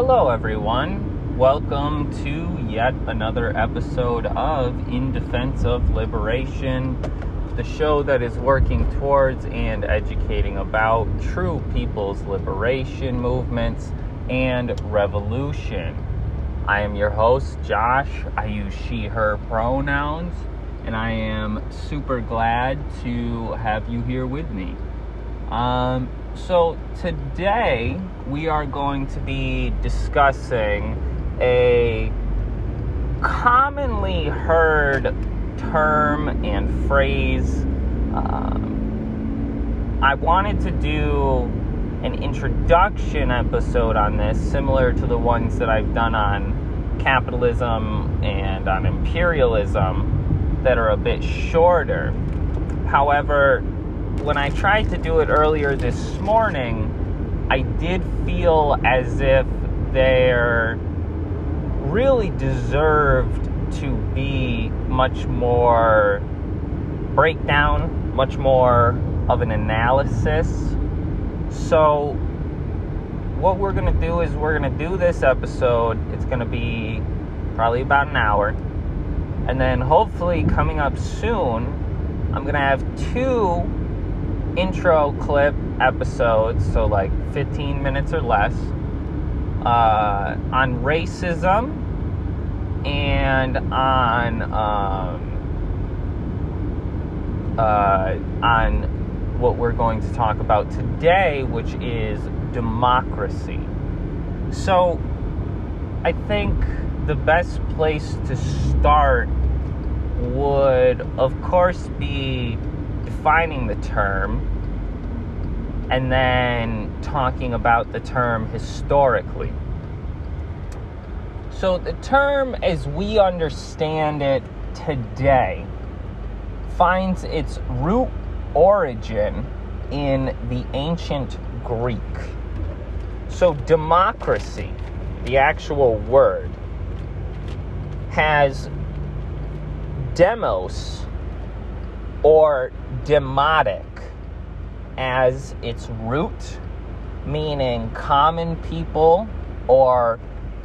Hello, everyone. Welcome to yet another episode of In Defense of Liberation, the show that is working towards and educating about true people's liberation movements and revolution. I am your host, Josh. I use she, her pronouns, and I am super glad to have you here with me. Um, so, today we are going to be discussing a commonly heard term and phrase. Um, I wanted to do an introduction episode on this, similar to the ones that I've done on capitalism and on imperialism, that are a bit shorter. However, when I tried to do it earlier this morning, I did feel as if there really deserved to be much more breakdown, much more of an analysis. So, what we're going to do is we're going to do this episode. It's going to be probably about an hour. And then, hopefully, coming up soon, I'm going to have two intro clip episodes, so like 15 minutes or less, uh, on racism and on um, uh, on what we're going to talk about today, which is democracy. So, I think the best place to start would, of course, be defining the term and then talking about the term historically. So, the term as we understand it today finds its root origin in the ancient Greek. So, democracy, the actual word, has demos or demotic as its root, meaning common people or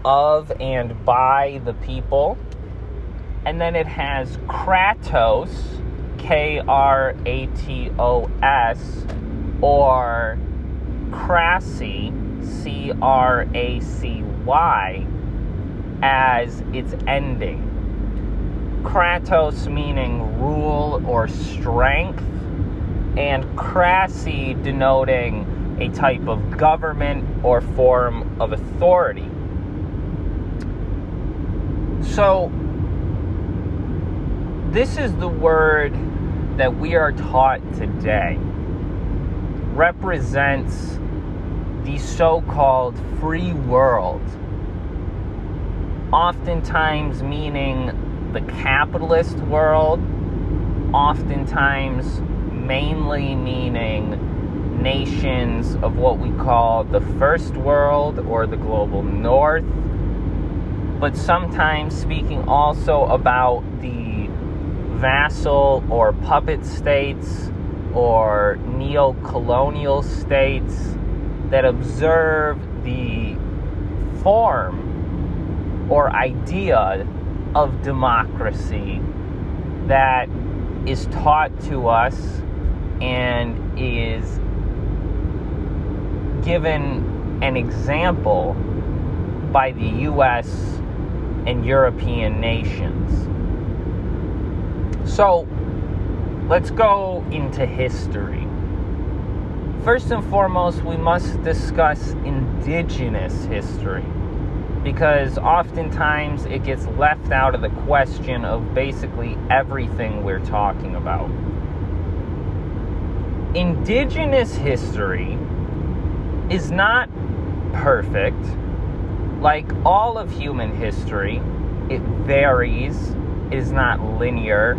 of and by the people. And then it has kratos, K R A T O S, or cracy, C R A C Y, as its ending. Kratos meaning rule or strength, and crassy denoting a type of government or form of authority. So, this is the word that we are taught today, represents the so called free world, oftentimes meaning the capitalist world, oftentimes mainly meaning nations of what we call the first world or the global north, but sometimes speaking also about the vassal or puppet states or neo colonial states that observe the form or idea of democracy that is taught to us and is given an example by the US and European nations. So let's go into history. First and foremost, we must discuss indigenous history because oftentimes it gets left out of the question of basically everything we're talking about. Indigenous history is not perfect. Like all of human history, it varies, it is not linear,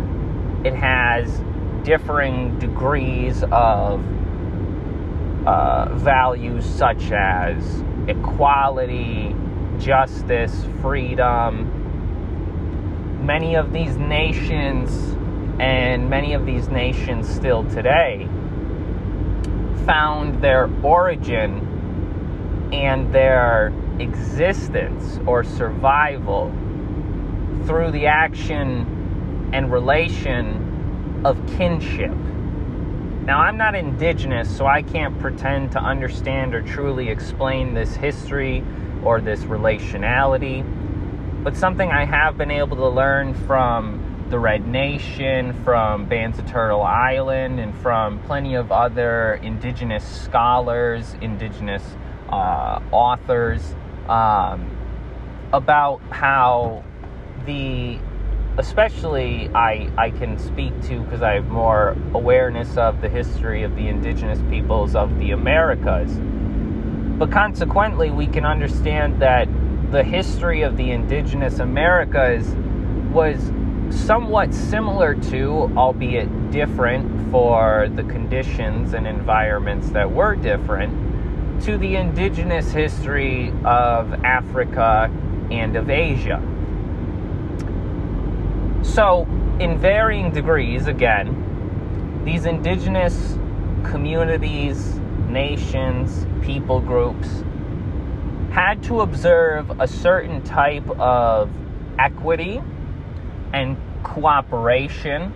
it has differing degrees of uh, values such as equality, justice, freedom. Many of these nations, and many of these nations still today, found their origin and their existence or survival through the action and relation of kinship. Now, I'm not indigenous, so I can't pretend to understand or truly explain this history or this relationality, but something I have been able to learn from the Red Nation, from Bands of Turtle Island, and from plenty of other indigenous scholars, indigenous uh, authors, um, about how the especially I, I can speak to because I have more awareness of the history of the indigenous peoples of the Americas. But consequently, we can understand that the history of the indigenous Americas was somewhat similar to, albeit different for the conditions and environments that were different, to the indigenous history of Africa and of Asia. So, in varying degrees, again, these indigenous communities, nations, people groups had to observe a certain type of equity and cooperation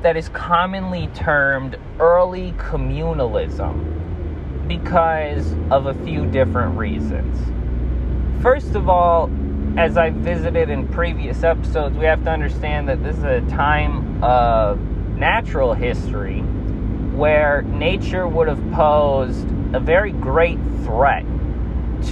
that is commonly termed early communalism because of a few different reasons. First of all, as I visited in previous episodes, we have to understand that this is a time of natural history where nature would have posed a very great threat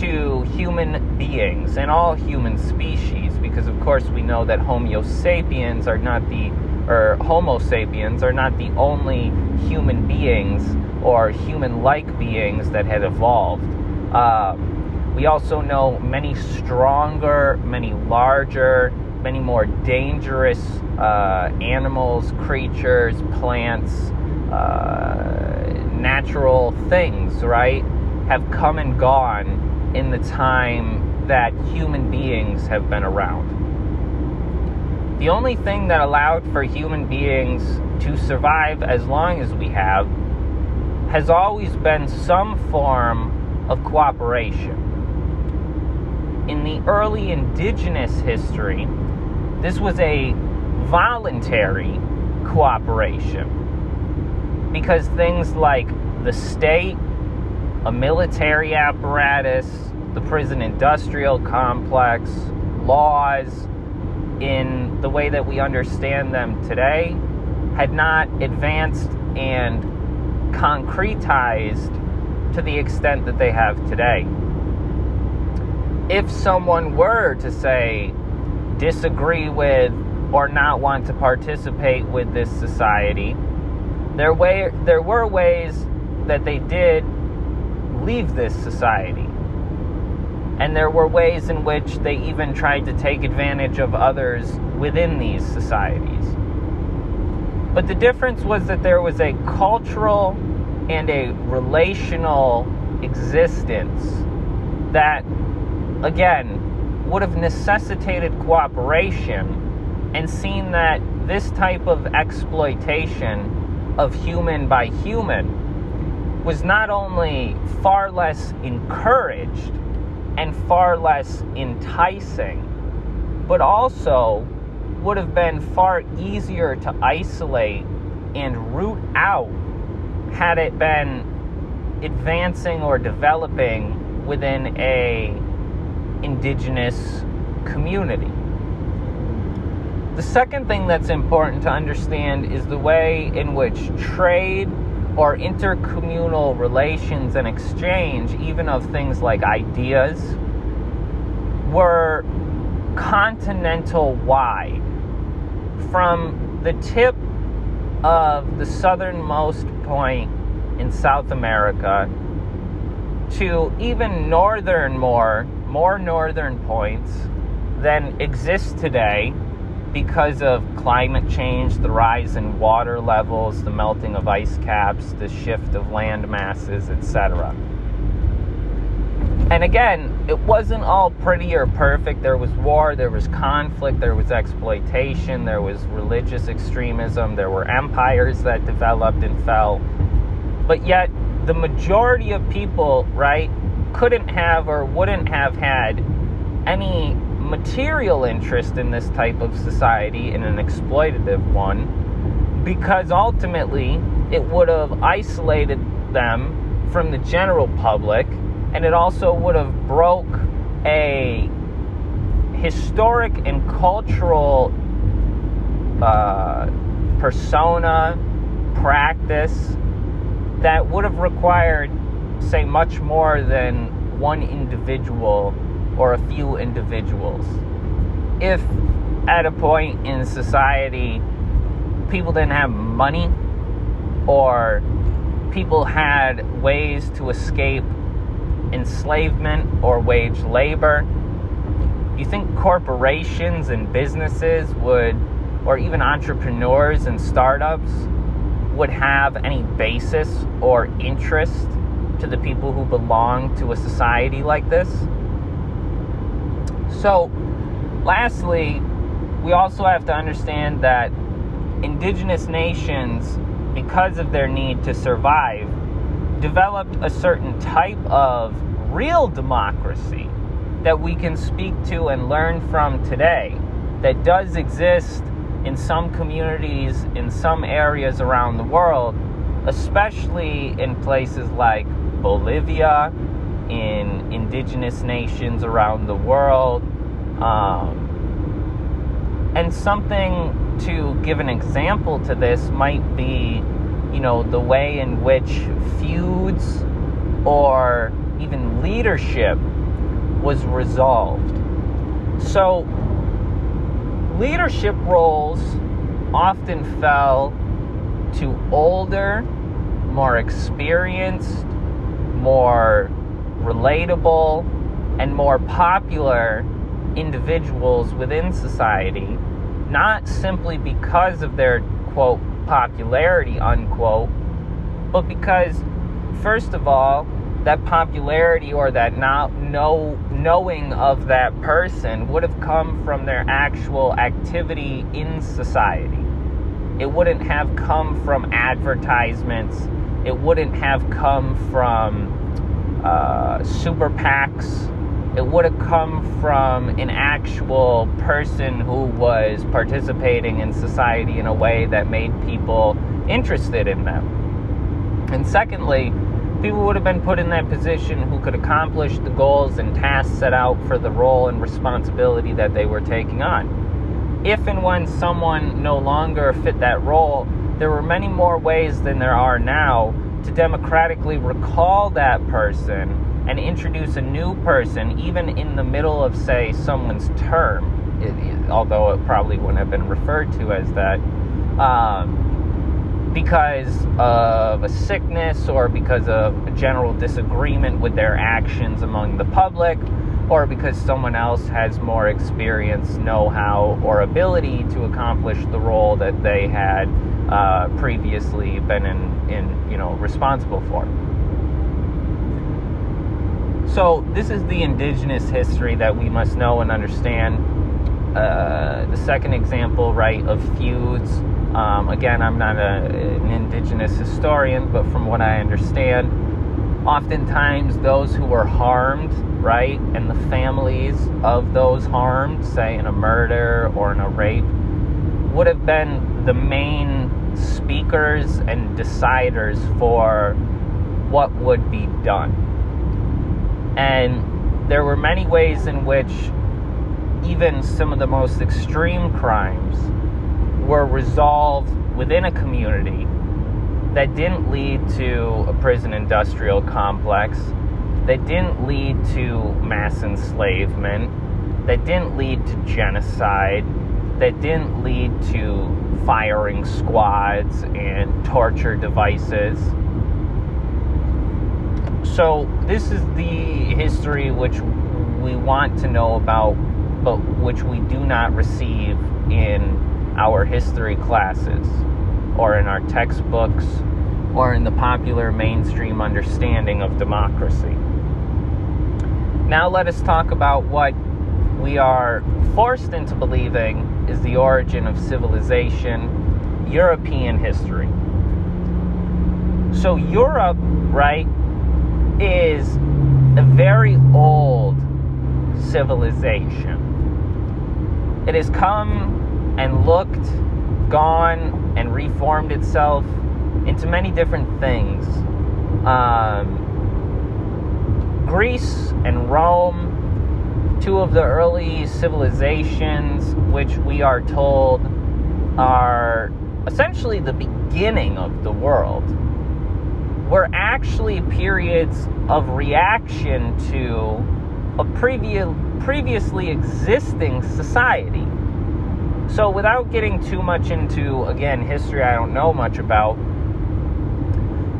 to human beings and all human species because of course we know that homo sapiens are not the or homo sapiens are not the only human beings or human like beings that had evolved. Uh, we also know many stronger many larger many more dangerous uh, animals creatures plants uh, natural things right have come and gone in the time that human beings have been around. The only thing that allowed for human beings to survive as long as we have has always been some form of cooperation. In the early indigenous history, this was a voluntary cooperation because things like the state a military apparatus, the prison industrial complex, laws in the way that we understand them today had not advanced and concretized to the extent that they have today. If someone were to say, disagree with or not want to participate with this society, there, way, there were ways that they did leave this society. And there were ways in which they even tried to take advantage of others within these societies. But the difference was that there was a cultural and a relational existence that, again, would have necessitated cooperation and seen that this type of exploitation of human by human was not only far less encouraged and far less enticing, but also would have been far easier to isolate and root out had it been advancing or developing within a indigenous community. The second thing that's important to understand is the way in which trade or intercommunal relations and exchange, even of things like ideas, were continental wide. From the tip of the southernmost point in South America to even northern more, more northern points than exist today because of climate change, the rise in water levels, the melting of ice caps, the shift of land masses, etc. And again, it wasn't all pretty or perfect. There was war, there was conflict, there was exploitation, there was religious extremism, there were empires that developed and fell. But yet, the majority of people, right, couldn't have or wouldn't have had any material interest in this type of society in an exploitative one because ultimately it would have isolated them from the general public and it also would have broke a historic and cultural uh, persona practice that would have required say much more than one individual or a few individuals. If at a point in society people didn't have money or people had ways to escape enslavement or wage labor, you think corporations and businesses would, or even entrepreneurs and startups, would have any basis or interest to the people who belong to a society like this? So, lastly, we also have to understand that indigenous nations, because of their need to survive, developed a certain type of real democracy that we can speak to and learn from today that does exist in some communities in some areas around the world, especially in places like Bolivia, in indigenous nations around the world. Um, and something to give an example to this might be, you know, the way in which feuds or even leadership was resolved. So, leadership roles often fell to older, more experienced, more relatable, and more popular individuals within society, not simply because of their quote popularity unquote, but because, first of all, that popularity or that not know, knowing of that person would have come from their actual activity in society. It wouldn't have come from advertisements. It wouldn't have come from uh, super PACs. It would have come from an actual person who was participating in society in a way that made people interested in them. And secondly, people would have been put in that position who could accomplish the goals and tasks set out for the role and responsibility that they were taking on. If and when someone no longer fit that role, there were many more ways than there are now to democratically recall that person and introduce a new person, even in the middle of, say, someone's term, it, although it probably wouldn't have been referred to as that. Um, because of a sickness or because of a general disagreement with their actions among the public or because someone else has more experience, know how, or ability to accomplish the role that they had uh, previously been in, in, you know, responsible for. So, this is the indigenous history that we must know and understand. Uh, the second example, right, of feuds um, again, I'm not a, an indigenous historian, but from what I understand, oftentimes those who were harmed, right, and the families of those harmed, say in a murder or in a rape, would have been the main speakers and deciders for what would be done. And there were many ways in which even some of the most extreme crimes were resolved within a community that didn't lead to a prison industrial complex, that didn't lead to mass enslavement, that didn't lead to genocide, that didn't lead to firing squads and torture devices. So, this is the history which we want to know about, but which we do not receive in our history classes or in our textbooks or in the popular mainstream understanding of democracy. Now, let us talk about what we are forced into believing is the origin of civilization, European history. So, Europe, right, is a very old civilization. It has come and looked, gone, and reformed itself into many different things. Um, Greece and Rome, two of the early civilizations, which we are told are essentially the beginning of the world, were actually periods of reaction to a previous, previously existing society. So, without getting too much into, again, history I don't know much about,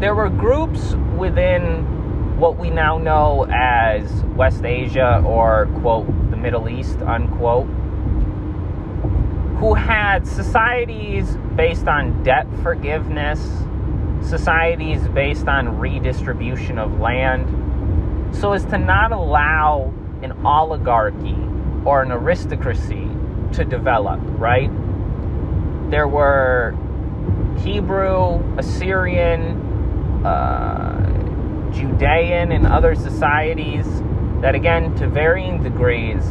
there were groups within what we now know as West Asia or, quote, the Middle East, unquote, who had societies based on debt forgiveness, societies based on redistribution of land, so as to not allow an oligarchy or an aristocracy to develop, right? There were Hebrew, Assyrian, uh, Judean, and other societies that, again, to varying degrees,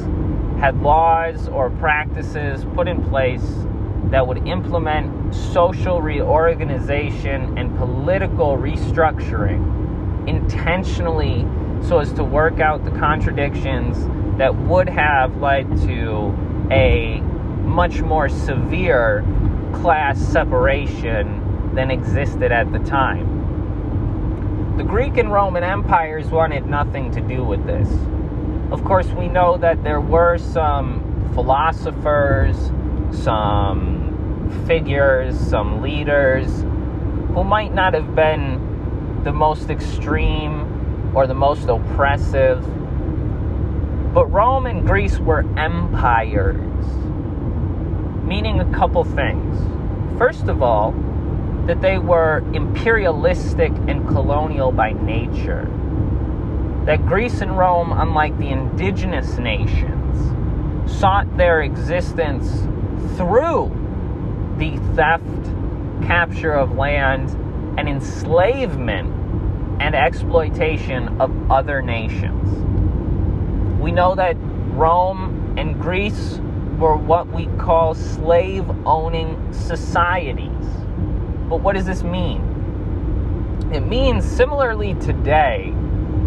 had laws or practices put in place that would implement social reorganization and political restructuring intentionally so as to work out the contradictions that would have led to a much more severe class separation than existed at the time. The Greek and Roman empires wanted nothing to do with this. Of course, we know that there were some philosophers, some figures, some leaders who might not have been the most extreme or the most oppressive. But Rome and Greece were empires, meaning a couple things. First of all, that they were imperialistic and colonial by nature. That Greece and Rome, unlike the indigenous nations, sought their existence through the theft, capture of land, and enslavement and exploitation of other nations. We know that Rome and Greece were what we call slave owning societies. But what does this mean? It means, similarly today,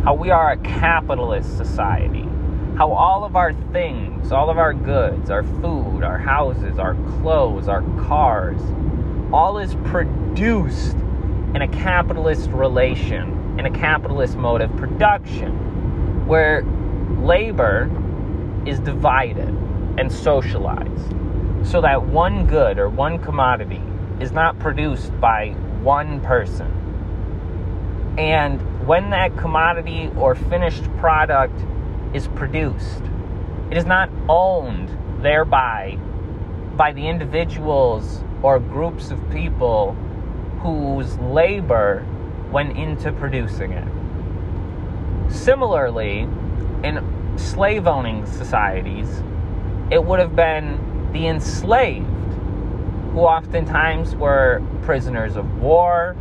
how we are a capitalist society, how all of our things, all of our goods, our food, our houses, our clothes, our cars, all is produced in a capitalist relation, in a capitalist mode of production, where labor is divided and socialized so that one good or one commodity is not produced by one person. And when that commodity or finished product is produced, it is not owned thereby by the individuals or groups of people whose labor went into producing it. Similarly, in slave owning societies, it would have been the enslaved who oftentimes were prisoners of war,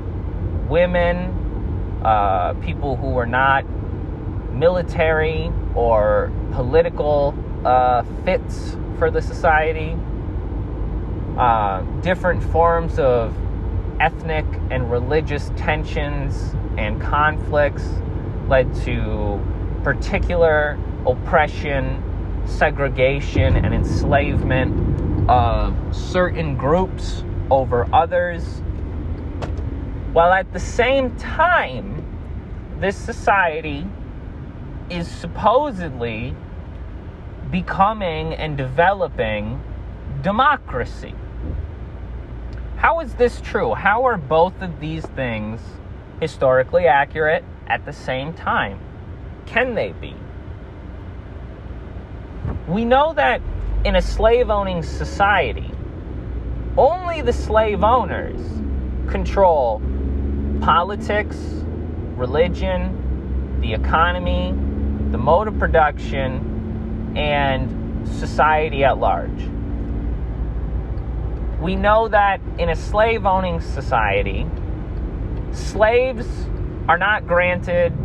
women, uh, people who were not military or political uh, fits for the society, uh, different forms of ethnic and religious tensions and conflicts led to particular oppression, segregation, and enslavement certain groups over others, while at the same time, this society is supposedly becoming and developing democracy. How is this true? How are both of these things historically accurate at the same time? Can they be? We know that in a slave owning society, only the slave owners control politics, religion, the economy, the mode of production, and society at large. We know that in a slave owning society, slaves are not granted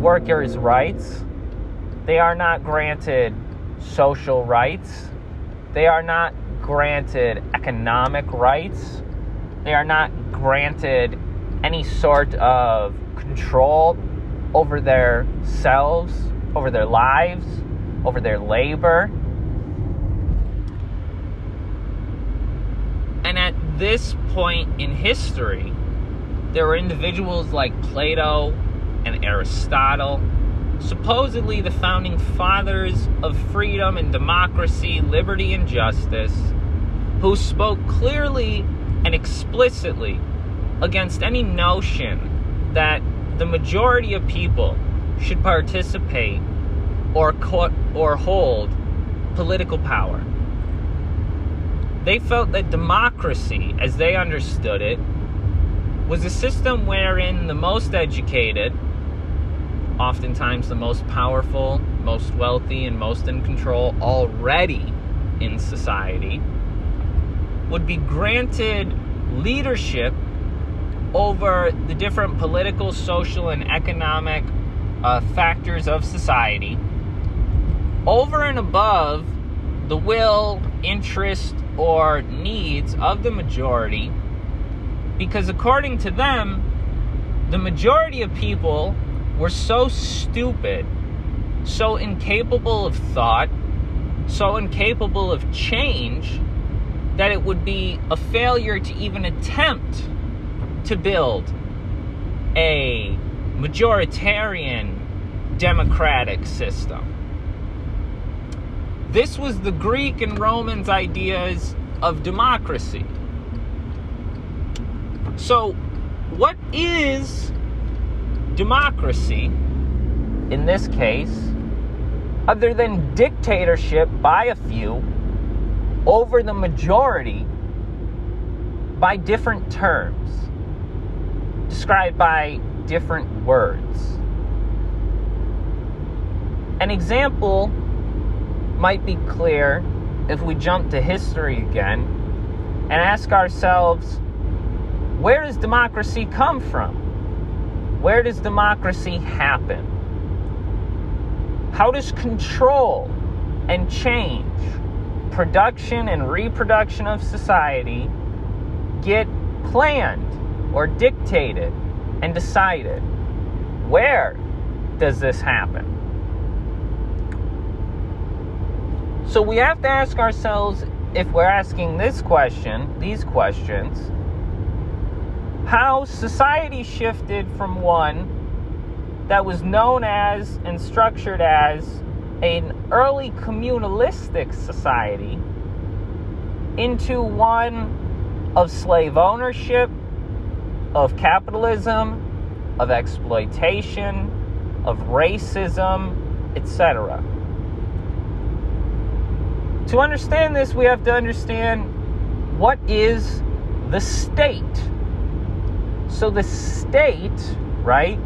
workers' rights. They are not granted social rights. They are not granted economic rights. They are not granted any sort of control over their selves, over their lives, over their labor. And at this point in history, there were individuals like Plato and Aristotle, supposedly the founding fathers of freedom and democracy, liberty and justice, who spoke clearly and explicitly against any notion that the majority of people should participate or or hold political power. They felt that democracy, as they understood it, was a system wherein the most educated, oftentimes the most powerful, most wealthy, and most in control already in society, would be granted leadership over the different political, social, and economic uh, factors of society over and above the will, interest, or needs of the majority, because according to them, the majority of people were so stupid, so incapable of thought, so incapable of change, that it would be a failure to even attempt to build a majoritarian democratic system. This was the Greek and Romans' ideas of democracy. So, what is democracy in this case, other than dictatorship by a few over the majority by different terms, described by different words? An example might be clear if we jump to history again and ask ourselves where does democracy come from? Where does democracy happen? How does control and change, production and reproduction of society get planned or dictated and decided? Where does this happen? So we have to ask ourselves if we're asking this question, these questions, how society shifted from one that was known as and structured as an early communalistic society into one of slave ownership, of capitalism, of exploitation, of racism, etc. To understand this, we have to understand what is the state. So, the state, right,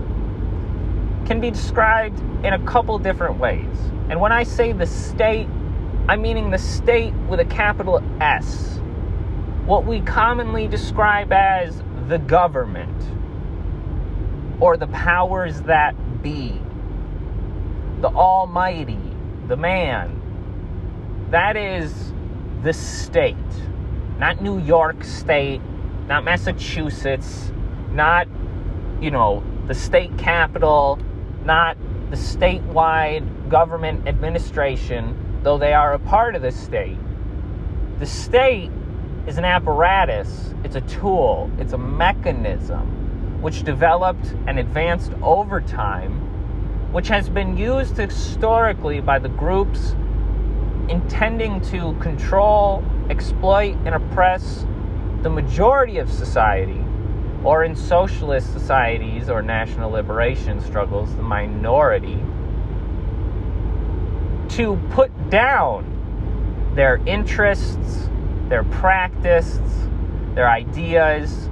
can be described in a couple different ways. And when I say the state, I'm meaning the state with a capital S. What we commonly describe as the government or the powers that be, the Almighty, the man, that is the state, not New York State, not Massachusetts, not, you know, the state capital, not the statewide government administration, though they are a part of the state. The state is an apparatus, it's a tool, it's a mechanism which developed and advanced over time, which has been used historically by the groups intending to control, exploit, and oppress the majority of society, or in socialist societies or national liberation struggles, the minority, to put down their interests, their practice, their ideas,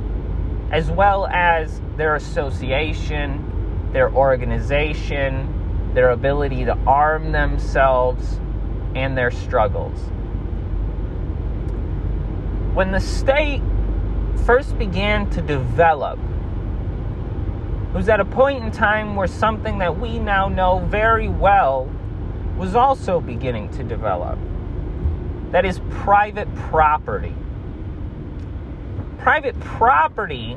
as well as their association, their organization, their ability to arm themselves and their struggles. When the state first began to develop It was at a point in time where something that we now know very well was also beginning to develop. That is private property. Private property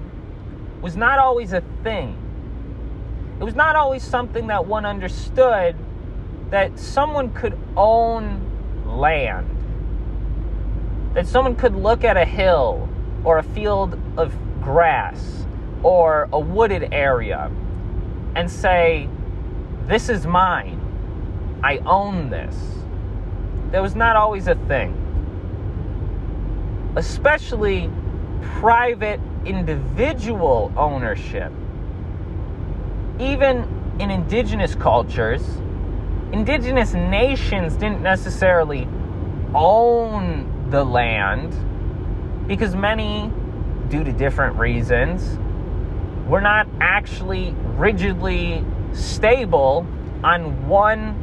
was not always a thing. It was not always something that one understood that someone could own land. That someone could look at a hill or a field of grass or a wooded area and say, This is mine. I own this. That was not always a thing. Especially private individual ownership. Even in indigenous cultures, indigenous nations didn't necessarily own the land because many, due to different reasons, were not actually rigidly stable on one,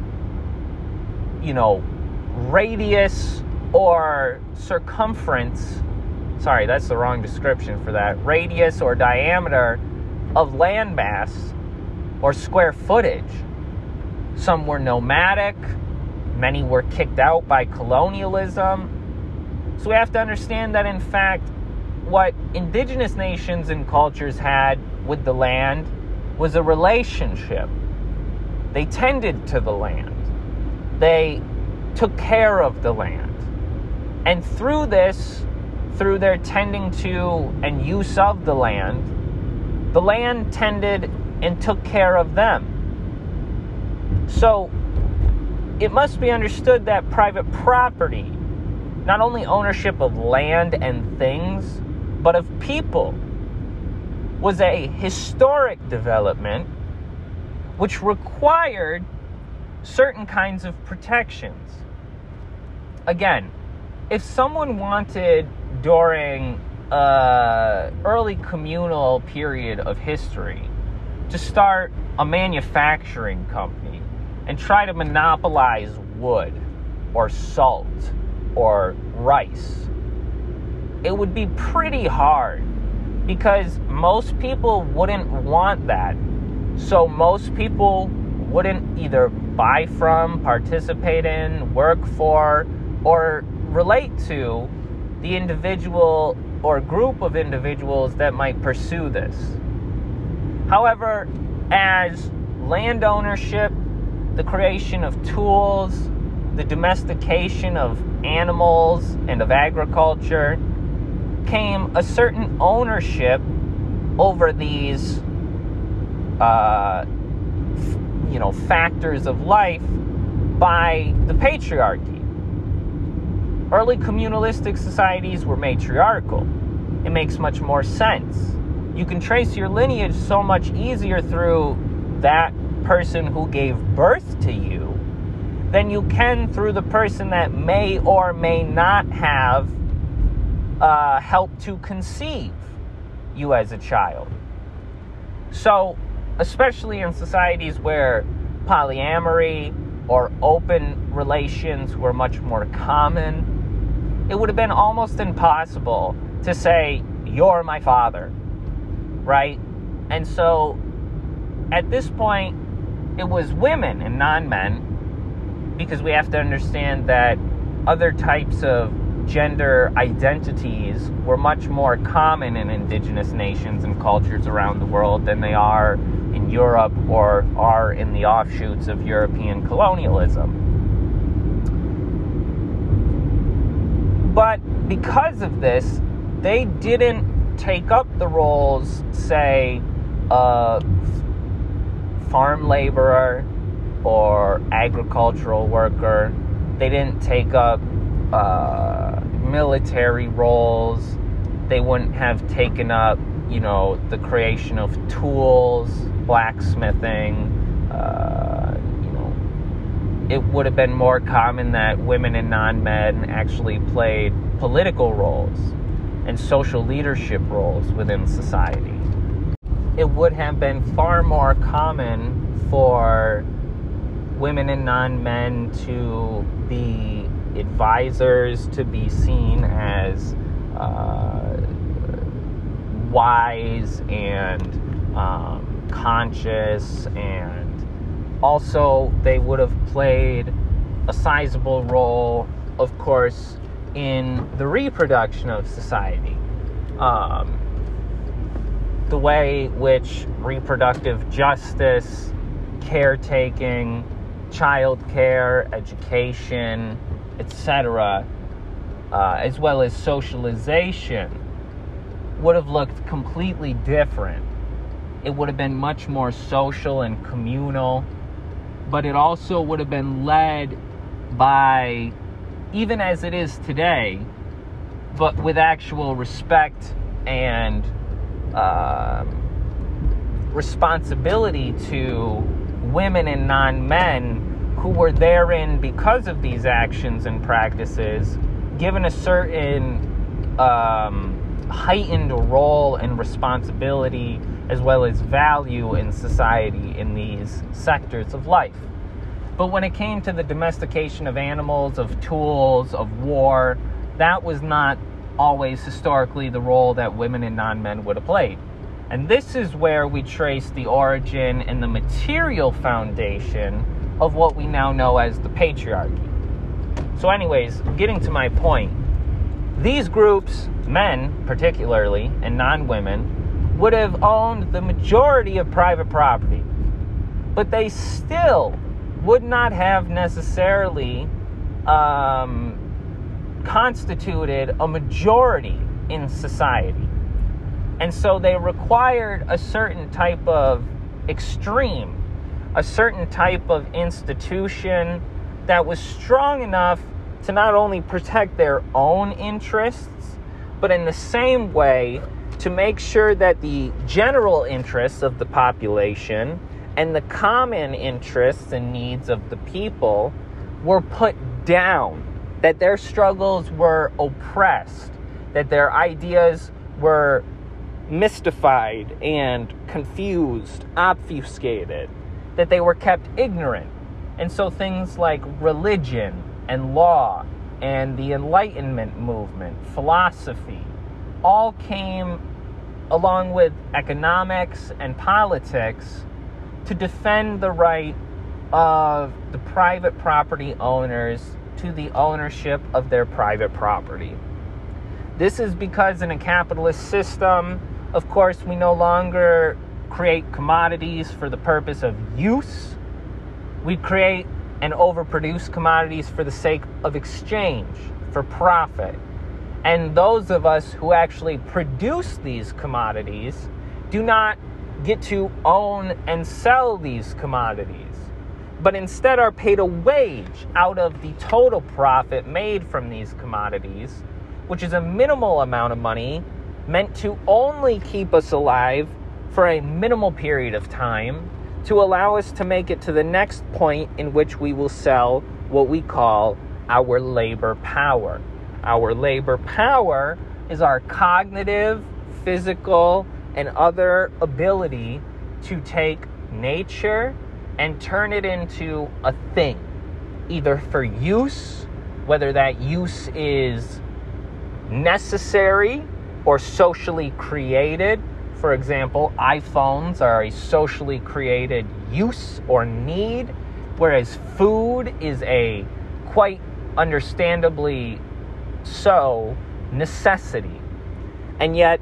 you know, radius or circumference. Sorry, that's the wrong description for that. Radius or diameter of landmass or square footage. Some were nomadic, many were kicked out by colonialism. So we have to understand that, in fact, what indigenous nations and cultures had with the land was a relationship. They tended to the land, they took care of the land. And through this, through their tending to and use of the land, the land tended and took care of them. So it must be understood that private property, not only ownership of land and things, but of people, was a historic development which required certain kinds of protections. Again, if someone wanted during a early communal period of history to start a manufacturing company and try to monopolize wood or salt or rice, it would be pretty hard because most people wouldn't want that. So most people wouldn't either buy from, participate in, work for, or relate to the individual or group of individuals that might pursue this. However, as land ownership, the creation of tools, the domestication of animals and of agriculture, came a certain ownership over these, uh, you know, factors of life by the patriarchy. Early communalistic societies were matriarchal. It makes much more sense. You can trace your lineage so much easier through that person who gave birth to you than you can through the person that may or may not have uh, help to conceive you as a child. So, especially in societies where polyamory or open relations were much more common, it would have been almost impossible to say, You're my father, right? And so, at this point, it was women and non men because we have to understand that other types of gender identities were much more common in indigenous nations and cultures around the world than they are in Europe or are in the offshoots of European colonialism. But because of this, they didn't take up the roles, say, of farm laborer or agricultural worker. They didn't take up uh, military roles. They wouldn't have taken up, you know, the creation of tools, blacksmithing. Uh, you know, it would have been more common that women and non-men actually played political roles and social leadership roles within society. It would have been far more common for women and non-men to be advisors to be seen as uh, wise and um, conscious and also they would have played a sizable role of course in the reproduction of society. Um, the way which reproductive justice caretaking child care education etc uh, as well as socialization would have looked completely different. It would have been much more social and communal, but it also would have been led by, even as it is today, but with actual respect and uh, responsibility to women and non men who were therein because of these actions and practices, given a certain um, heightened role and responsibility as well as value in society in these sectors of life. But when it came to the domestication of animals, of tools, of war, that was not always historically the role that women and non men would have played. And this is where we trace the origin and the material foundation of what we now know as the patriarchy. So, anyways, getting to my point, these groups, men particularly, and non women, would have owned the majority of private property. But they still would not have necessarily um, constituted a majority in society. And so they required a certain type of extreme, a certain type of institution that was strong enough to not only protect their own interests, but in the same way to make sure that the general interests of the population and the common interests and needs of the people were put down, that their struggles were oppressed, that their ideas were mystified and confused, obfuscated, that they were kept ignorant. And so things like religion and law and the Enlightenment movement, philosophy, all came along with economics and politics to defend the right of the private property owners to the ownership of their private property. This is because in a capitalist system, of course, we no longer create commodities for the purpose of use. We create and overproduce commodities for the sake of exchange, for profit. And those of us who actually produce these commodities do not get to own and sell these commodities, but instead are paid a wage out of the total profit made from these commodities, which is a minimal amount of money meant to only keep us alive for a minimal period of time to allow us to make it to the next point in which we will sell what we call our labor power. Our labor power is our cognitive, physical, and other ability to take nature and turn it into a thing, either for use, whether that use is necessary or socially created for example, iPhones are a socially created use or need, whereas food is a quite understandably so necessity. And yet,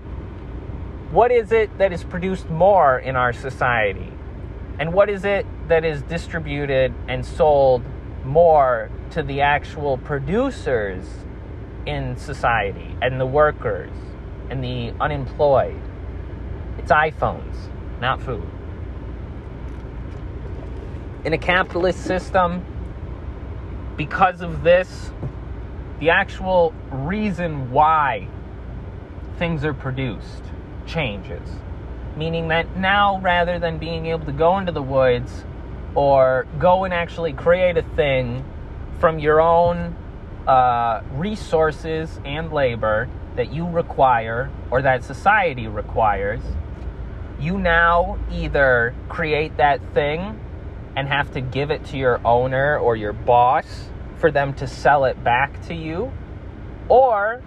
what is it that is produced more in our society? And what is it that is distributed and sold more to the actual producers in society and the workers and the unemployed? It's iPhones, not food. In a capitalist system, because of this, the actual reason why things are produced changes. Meaning that now, rather than being able to go into the woods or go and actually create a thing from your own uh, resources and labor that you require or that society requires, you now either create that thing and have to give it to your owner or your boss for them to sell it back to you, or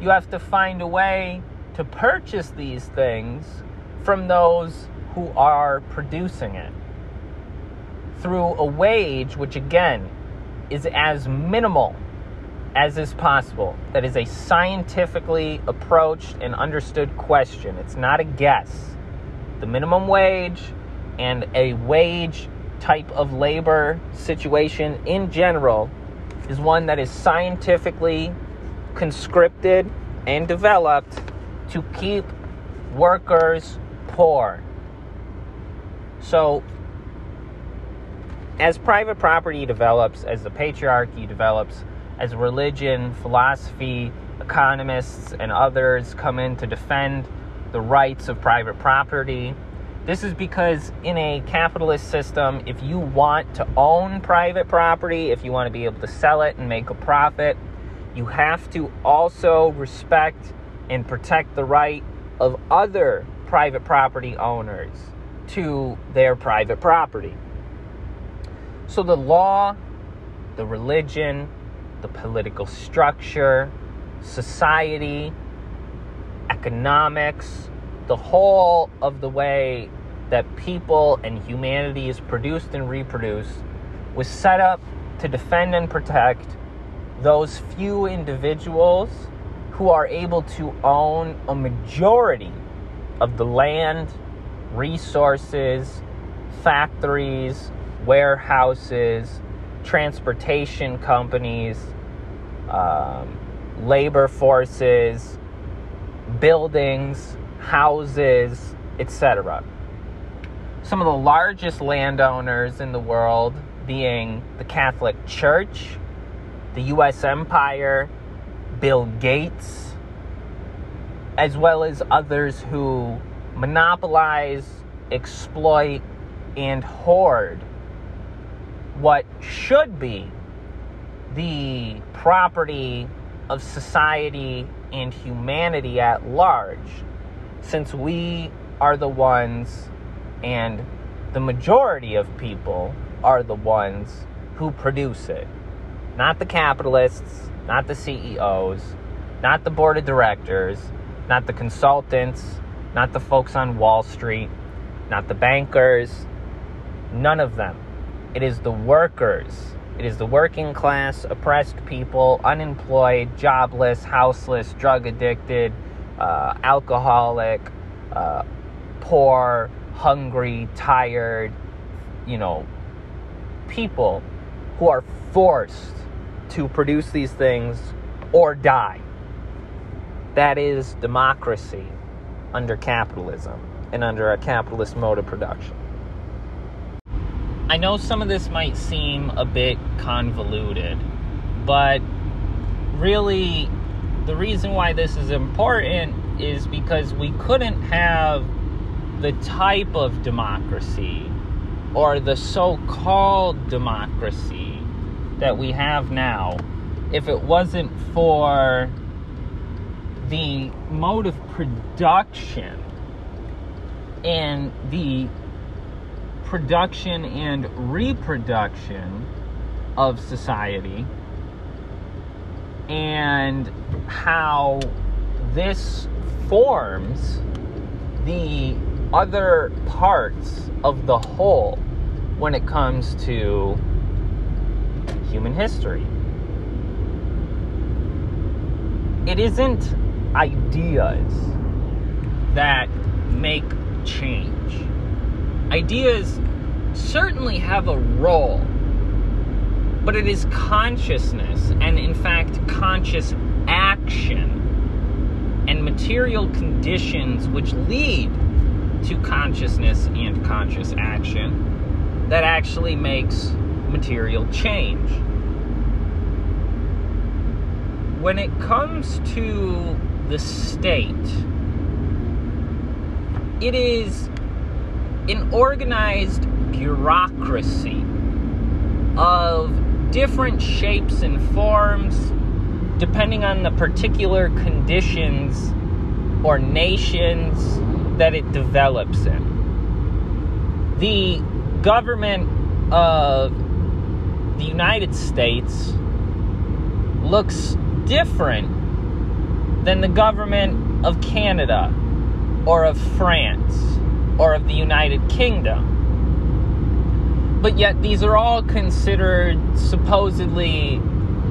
you have to find a way to purchase these things from those who are producing it through a wage which, again, is as minimal as is possible. That is a scientifically approached and understood question. It's not a guess. The minimum wage and a wage type of labor situation in general is one that is scientifically conscripted and developed to keep workers poor. So, as private property develops, as the patriarchy develops, as religion, philosophy, economists, and others come in to defend the rights of private property, this is because in a capitalist system, if you want to own private property, if you want to be able to sell it and make a profit, you have to also respect and protect the right of other private property owners to their private property. So the law, the religion, the political structure, society, economics, the whole of the way that people and humanity is produced and reproduced was set up to defend and protect those few individuals who are able to own a majority of the land, resources, factories, warehouses, transportation companies, um, labor forces, buildings, houses, etc. Some of the largest landowners in the world being the Catholic Church, the US Empire, Bill Gates, as well as others who monopolize, exploit, and hoard what should be the property of society and humanity at large, since we are the ones and the majority of people are the ones who produce it. Not the capitalists, not the CEOs, not the board of directors, not the consultants, not the folks on Wall Street, not the bankers, none of them. It is the workers. It is the working class, oppressed people, unemployed, jobless, houseless, drug addicted, uh, alcoholic, uh, poor, hungry, tired, you know, people who are forced to produce these things or die. That is democracy under capitalism and under a capitalist mode of production. I know some of this might seem a bit convoluted, but really, the reason why this is important is because we couldn't have the type of democracy or the so called democracy that we have now if it wasn't for the mode of production and the production and reproduction of society and how this forms the other parts of the whole when it comes to human history. It isn't ideas that make change Ideas certainly have a role, but it is consciousness and, in fact, conscious action and material conditions which lead to consciousness and conscious action that actually makes material change. When it comes to the state, it is an organized bureaucracy of different shapes and forms depending on the particular conditions or nations that it develops in. The government of the United States looks different than the government of Canada or of France or of the United Kingdom. But yet, these are all considered supposedly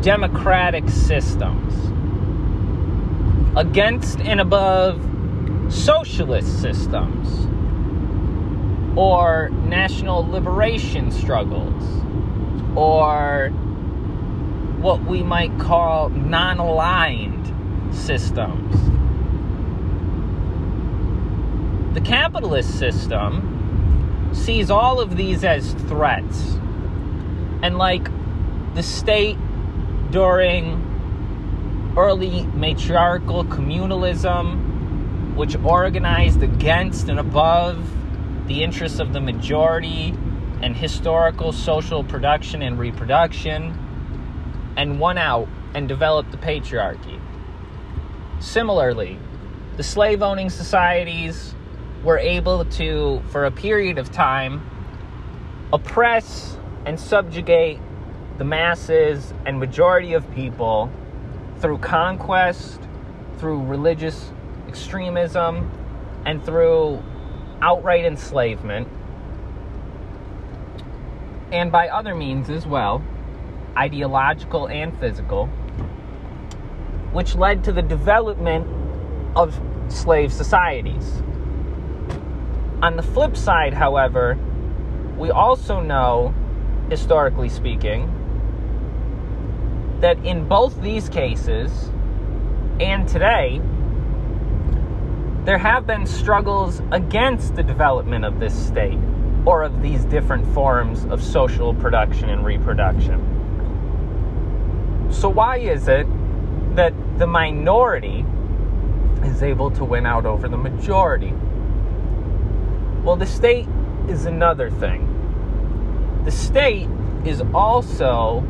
democratic systems against and above socialist systems or national liberation struggles or what we might call non aligned systems. The capitalist system sees all of these as threats. And like the state during early matriarchal communalism, which organized against and above the interests of the majority and historical social production and reproduction, and won out and developed the patriarchy. Similarly, the slave owning societies were able to, for a period of time, oppress and subjugate the masses and majority of people through conquest, through religious extremism, and through outright enslavement, and by other means as well, ideological and physical, which led to the development of slave societies. On the flip side, however, we also know, historically speaking, that in both these cases and today, there have been struggles against the development of this state or of these different forms of social production and reproduction. So, why is it that the minority is able to win out over the majority? Well, the state is another thing. The state is also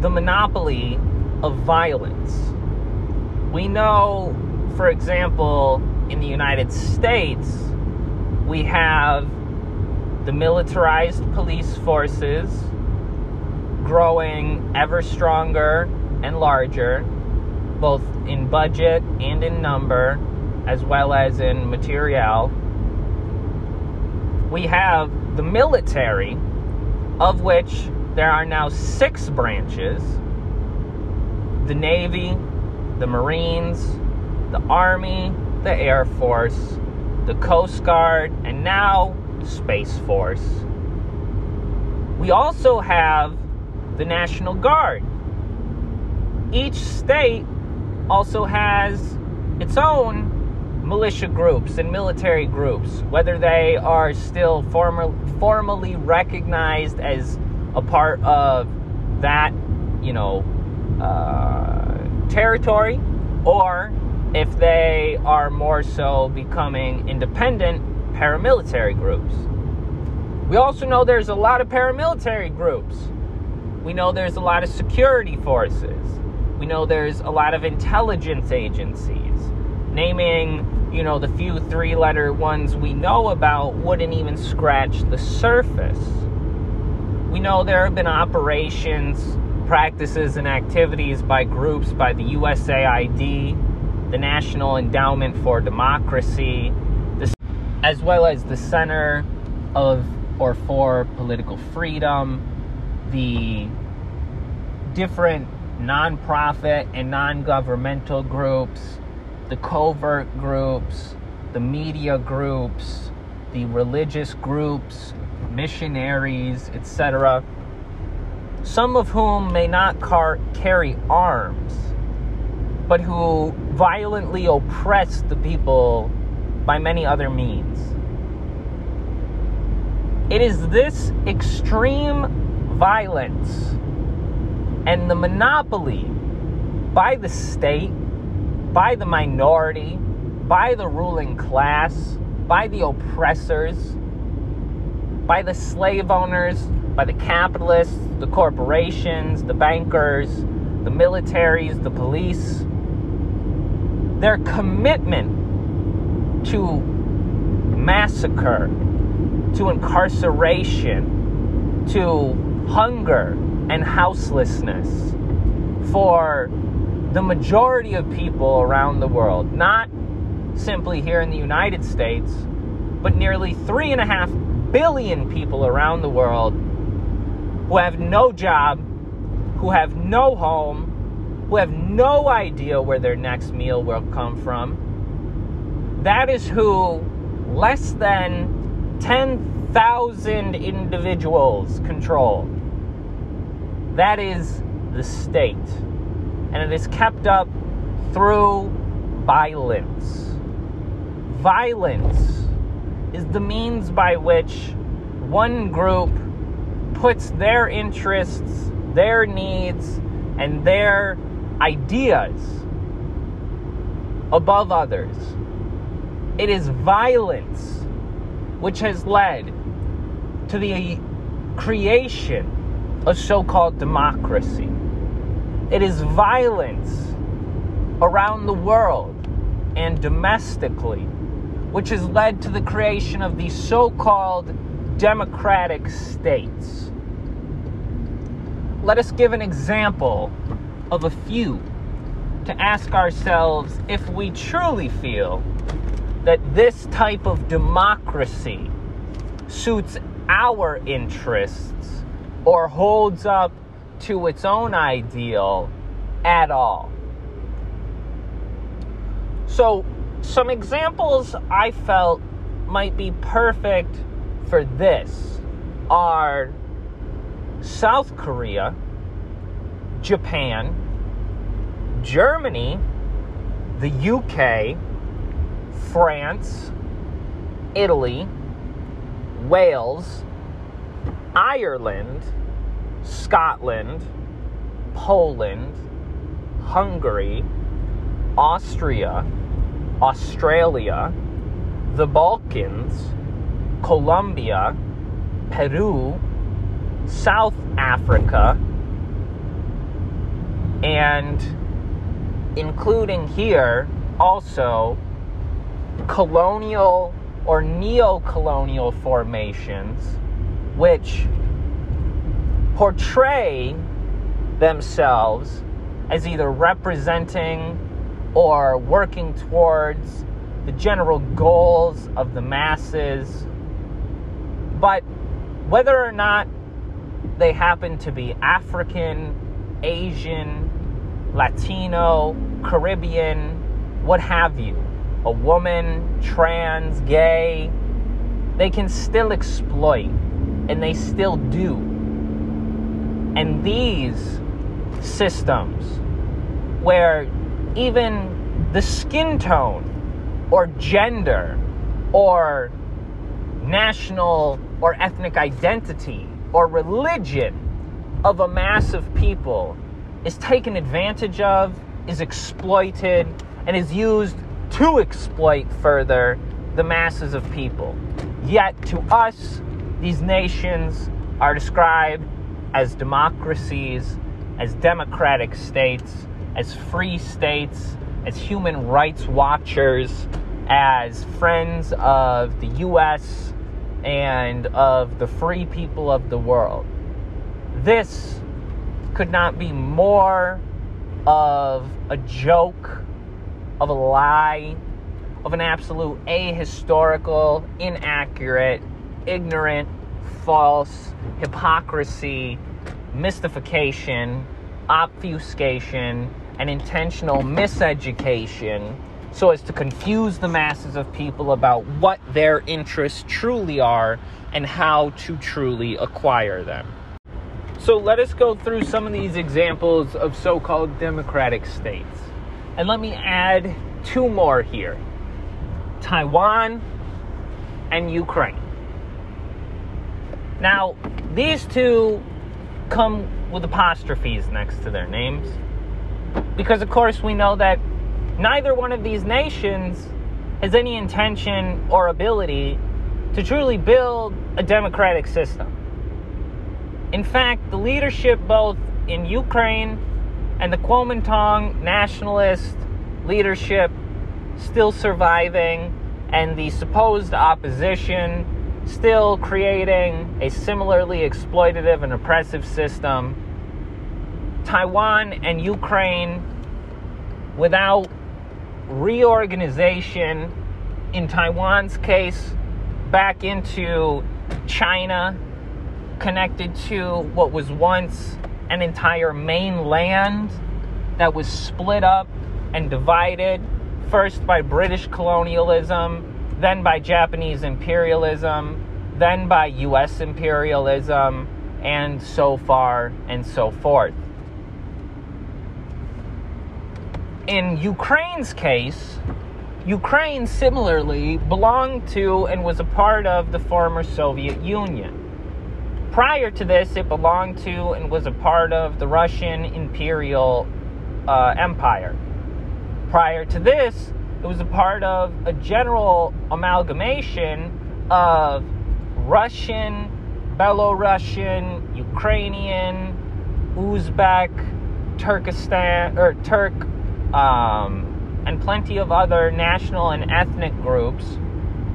the monopoly of violence. We know, for example, in the United States, we have the militarized police forces growing ever stronger and larger, both in budget and in number, as well as in material. We have the military, of which there are now six branches the Navy, the Marines, the Army, the Air Force, the Coast Guard, and now Space Force. We also have the National Guard. Each state also has its own militia groups and military groups, whether they are still formal, formally recognized as a part of that, you know, uh, territory, or if they are more so becoming independent paramilitary groups. We also know there's a lot of paramilitary groups. We know there's a lot of security forces. We know there's a lot of intelligence agencies. Naming, you know, the few three letter ones we know about wouldn't even scratch the surface. We know there have been operations, practices, and activities by groups by the USAID, the National Endowment for Democracy, as well as the Center of or for Political Freedom, the different nonprofit and non governmental groups, the covert groups, the media groups, the religious groups, missionaries, etc., some of whom may not car- carry arms, but who violently oppress the people by many other means. It is this extreme violence and the monopoly by the state, by the minority, by the ruling class, by the oppressors by the slave owners, by the capitalists, the corporations, the bankers, the militaries, the police. Their commitment to massacre, to incarceration, to hunger and houselessness for the majority of people around the world, not simply here in the United States, but nearly three and a half billion people around the world who have no job, who have no home, who have no idea where their next meal will come from. That is who less than 10,000 individuals control. That is the state. And it is kept up through violence. Violence is the means by which one group puts their interests, their needs, and their ideas above others. It is violence which has led to the creation of so called democracy. It is violence around the world and domestically which has led to the creation of these so called democratic states. Let us give an example of a few to ask ourselves if we truly feel that this type of democracy suits our interests or holds up to its own ideal at all. So, some examples I felt might be perfect for this are South Korea, Japan, Germany, the UK, France, Italy, Wales, Ireland, Scotland, Poland, Hungary, Austria, Australia, the Balkans, Colombia, Peru, South Africa, and including here also colonial or neo colonial formations which portray themselves as either representing or working towards the general goals of the masses. But whether or not they happen to be African, Asian, Latino, Caribbean, what have you, a woman, trans, gay, they can still exploit, and they still do. And these systems, where even the skin tone or gender or national or ethnic identity or religion of a mass of people is taken advantage of, is exploited, and is used to exploit further the masses of people. Yet to us, these nations are described as democracies, as democratic states, as free states, as human rights watchers, as friends of the US and of the free people of the world. This could not be more of a joke, of a lie, of an absolute ahistorical, inaccurate, ignorant, false, hypocrisy, mystification, obfuscation, and intentional miseducation so as to confuse the masses of people about what their interests truly are and how to truly acquire them. So let us go through some of these examples of so called democratic states. And let me add two more here Taiwan and Ukraine. Now, these two come with apostrophes next to their names because, of course, we know that neither one of these nations has any intention or ability to truly build a democratic system. In fact, the leadership both in Ukraine and the Kuomintang nationalist leadership still surviving, and the supposed opposition still creating a similarly exploitative and oppressive system. Taiwan and Ukraine, without reorganization, in Taiwan's case, back into China, connected to what was once an entire mainland that was split up and divided first by British colonialism, then by Japanese imperialism, then by US imperialism, and so far and so forth. In Ukraine's case, Ukraine similarly belonged to and was a part of the former Soviet Union. Prior to this, it belonged to and was a part of the Russian imperial uh, empire. Prior to this, it was a part of a general amalgamation of Russian, Belarusian, Ukrainian, Uzbek, Turkestan, or Turk, um, and plenty of other national and ethnic groups,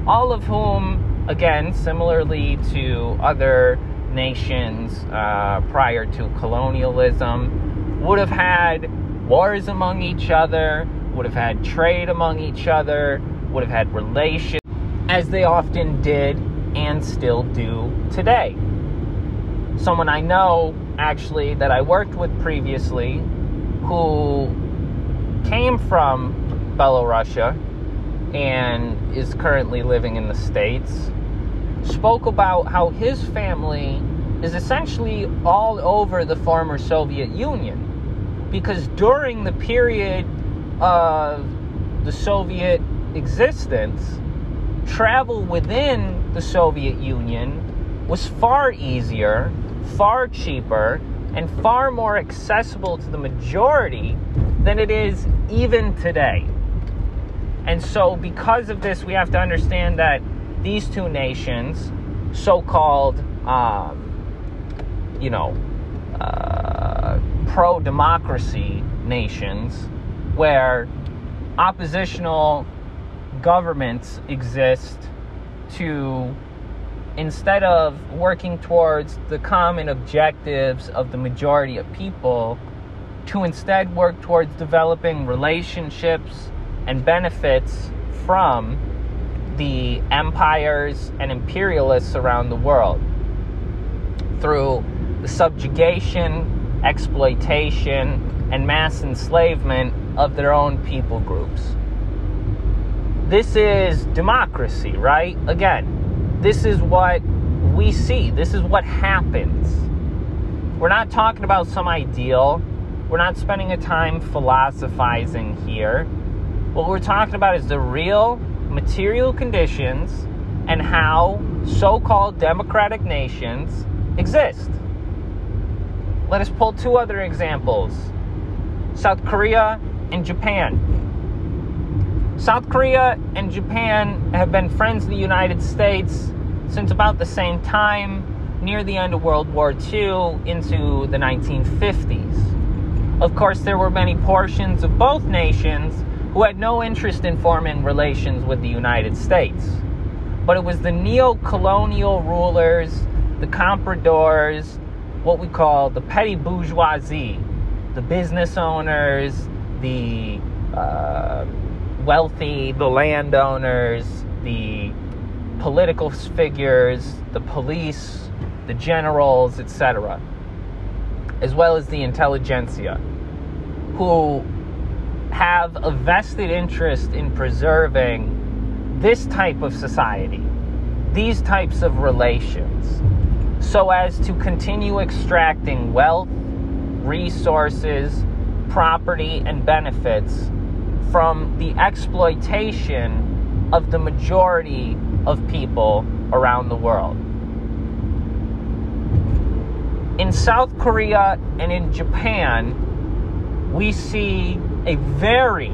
all of whom, again, similarly to other nations uh, prior to colonialism, would have had wars among each other, would have had trade among each other, would have had relations, as they often did and still do today. Someone I know, actually, that I worked with previously, who came from Belarusia and is currently living in the States, spoke about how his family is essentially all over the former Soviet Union. Because during the period of the Soviet existence, travel within the Soviet Union was far easier, far cheaper, and far more accessible to the majority than it is even today. And so, because of this, we have to understand that these two nations, so called, um, you know, uh, pro democracy nations, where oppositional governments exist to instead of working towards the common objectives of the majority of people, to instead work towards developing relationships and benefits from the empires and imperialists around the world through the subjugation, exploitation, and mass enslavement of their own people groups. This is democracy, right? Again, this is what we see, this is what happens. We're not talking about some ideal. We're not spending a time philosophizing here. What we're talking about is the real material conditions and how so called democratic nations exist. Let us pull two other examples South Korea and Japan. South Korea and Japan have been friends of the United States since about the same time, near the end of World War II into the 1950s. Of course, there were many portions of both nations who had no interest in forming relations with the United States. But it was the neo colonial rulers, the compradors, what we call the petty bourgeoisie, the business owners, the uh, wealthy, the landowners, the political figures, the police, the generals, etc., as well as the intelligentsia, who have a vested interest in preserving this type of society, these types of relations, so as to continue extracting wealth, resources, property, and benefits from the exploitation of the majority of people around the world. In South Korea and in Japan, we see a very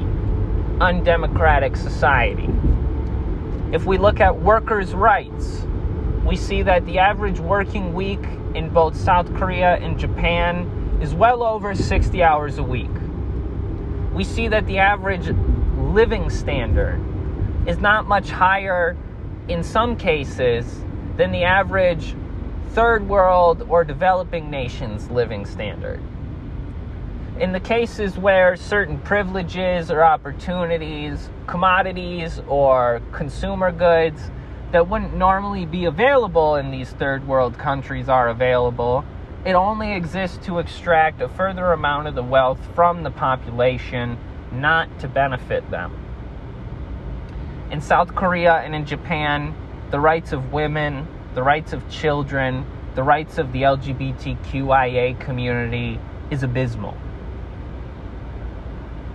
undemocratic society. If we look at workers' rights, we see that the average working week in both South Korea and Japan is well over 60 hours a week. We see that the average living standard is not much higher in some cases than the average third world or developing nations living standard. In the cases where certain privileges or opportunities, commodities or consumer goods that wouldn't normally be available in these third world countries are available. It only exists to extract a further amount of the wealth from the population, not to benefit them. In South Korea and in Japan, the rights of women, the rights of children, the rights of the LGBTQIA community is abysmal.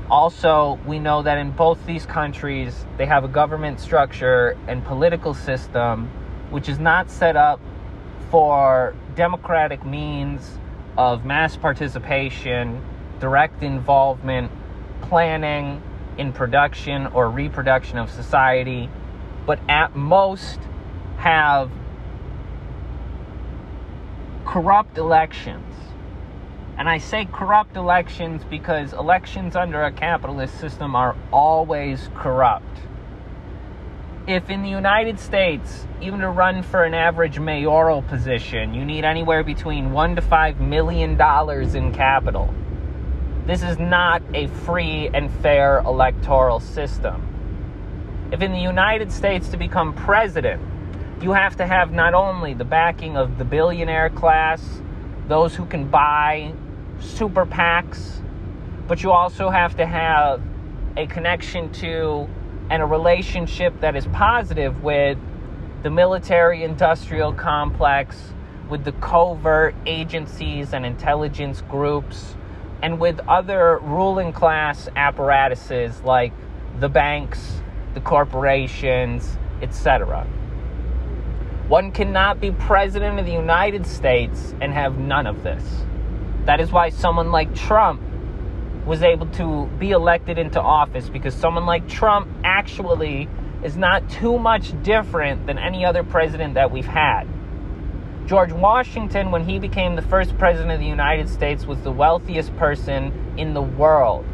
Also, we know that in both these countries, they have a government structure and political system which is not set up for democratic means of mass participation, direct involvement, planning in production or reproduction of society, but at most have corrupt elections and I say corrupt elections because elections under a capitalist system are always corrupt. If in the United States, even to run for an average mayoral position, you need anywhere between one to five million dollars in capital, this is not a free and fair electoral system. If in the United States to become president, you have to have not only the backing of the billionaire class, those who can buy super PACs, but you also have to have a connection to and a relationship that is positive with the military industrial complex, with the covert agencies and intelligence groups, and with other ruling class apparatuses like the banks, the corporations, etc. One cannot be president of the United States and have none of this. That is why someone like Trump was able to be elected into office because someone like Trump actually is not too much different than any other president that we've had. George Washington, when he became the first president of the United States, was the wealthiest person in the world.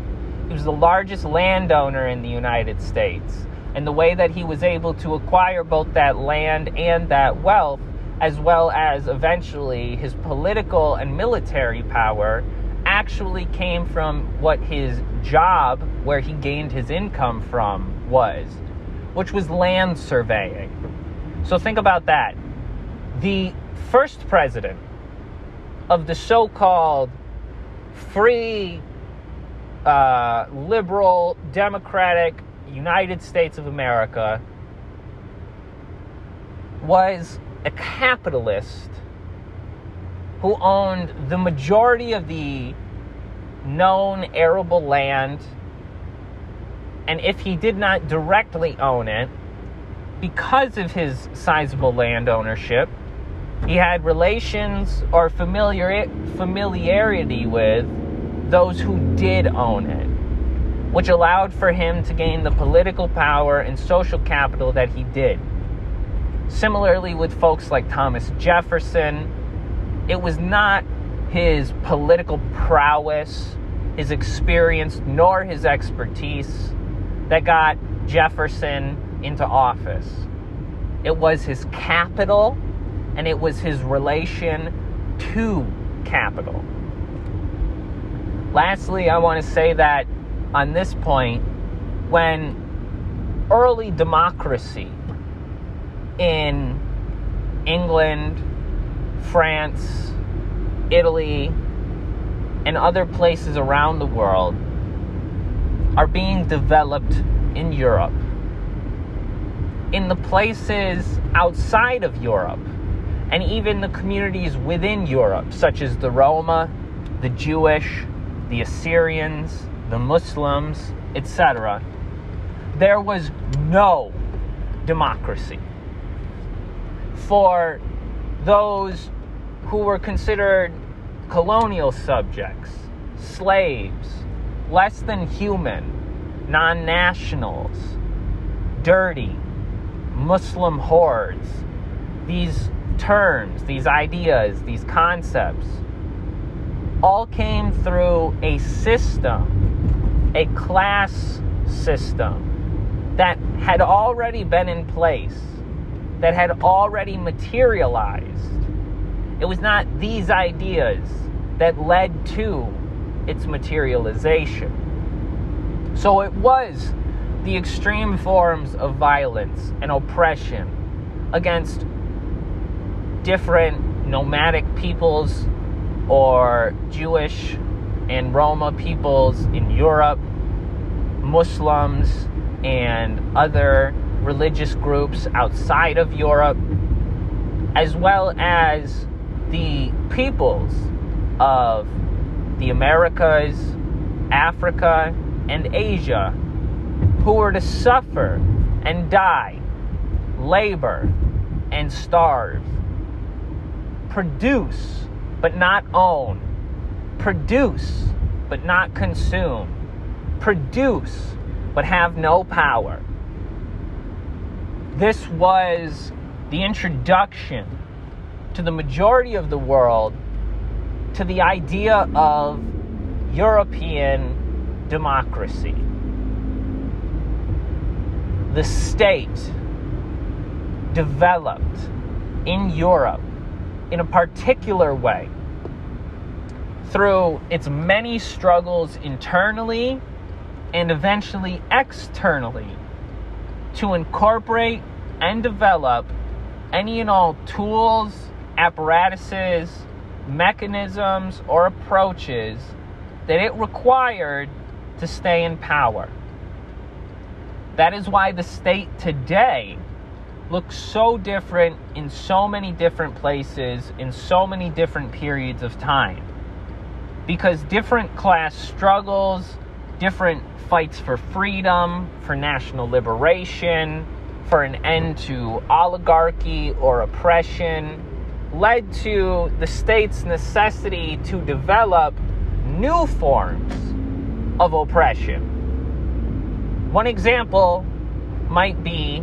He was the largest landowner in the United States. And the way that he was able to acquire both that land and that wealth as well as eventually his political and military power, actually came from what his job, where he gained his income from, was, which was land surveying. So think about that. The first president of the so called free, uh, liberal, democratic United States of America was a capitalist who owned the majority of the known arable land. And if he did not directly own it, because of his sizable land ownership, he had relations or familiar, familiarity with those who did own it, which allowed for him to gain the political power and social capital that he did. Similarly, with folks like Thomas Jefferson, it was not his political prowess, his experience, nor his expertise that got Jefferson into office. It was his capital and it was his relation to capital. Lastly, I want to say that on this point, when early democracy in England, France, Italy, and other places around the world are being developed in Europe. In the places outside of Europe, and even the communities within Europe, such as the Roma, the Jewish, the Assyrians, the Muslims, etc., there was no democracy for those who were considered colonial subjects, slaves, less than human, non nationals, dirty, Muslim hordes. These terms, these ideas, these concepts all came through a system, a class system that had already been in place that had already materialized. It was not these ideas that led to its materialization. So it was the extreme forms of violence and oppression against different nomadic peoples or Jewish and Roma peoples in Europe, Muslims, and other religious groups outside of Europe, as well as the peoples of the Americas, Africa, and Asia who were to suffer and die, labor and starve, produce but not own, produce but not consume, produce but have no power. This was the introduction to the majority of the world to the idea of European democracy. The state developed in Europe in a particular way through its many struggles internally and eventually externally to incorporate and develop any and all tools, apparatuses, mechanisms, or approaches that it required to stay in power. That is why the state today looks so different in so many different places, in so many different periods of time. Because different class struggles, different fights for freedom, for national liberation, for an end to oligarchy or oppression, led to the state's necessity to develop new forms of oppression. One example might be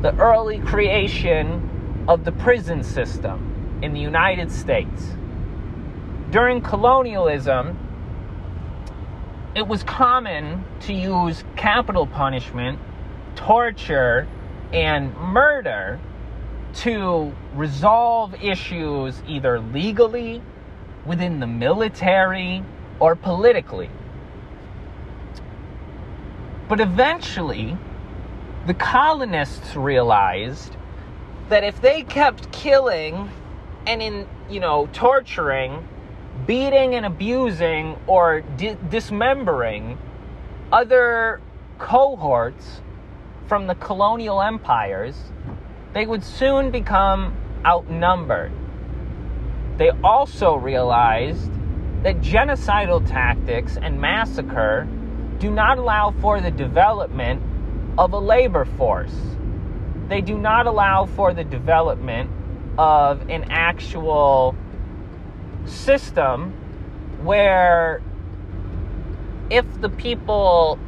the early creation of the prison system in the United States. During colonialism, it was common to use capital punishment, torture, and murder to resolve issues either legally, within the military, or politically. But eventually, the colonists realized that if they kept killing and in, you know, torturing, beating and abusing or di- dismembering other cohorts from the colonial empires, they would soon become outnumbered. They also realized that genocidal tactics and massacre do not allow for the development of a labor force. They do not allow for the development of an actual system where if the people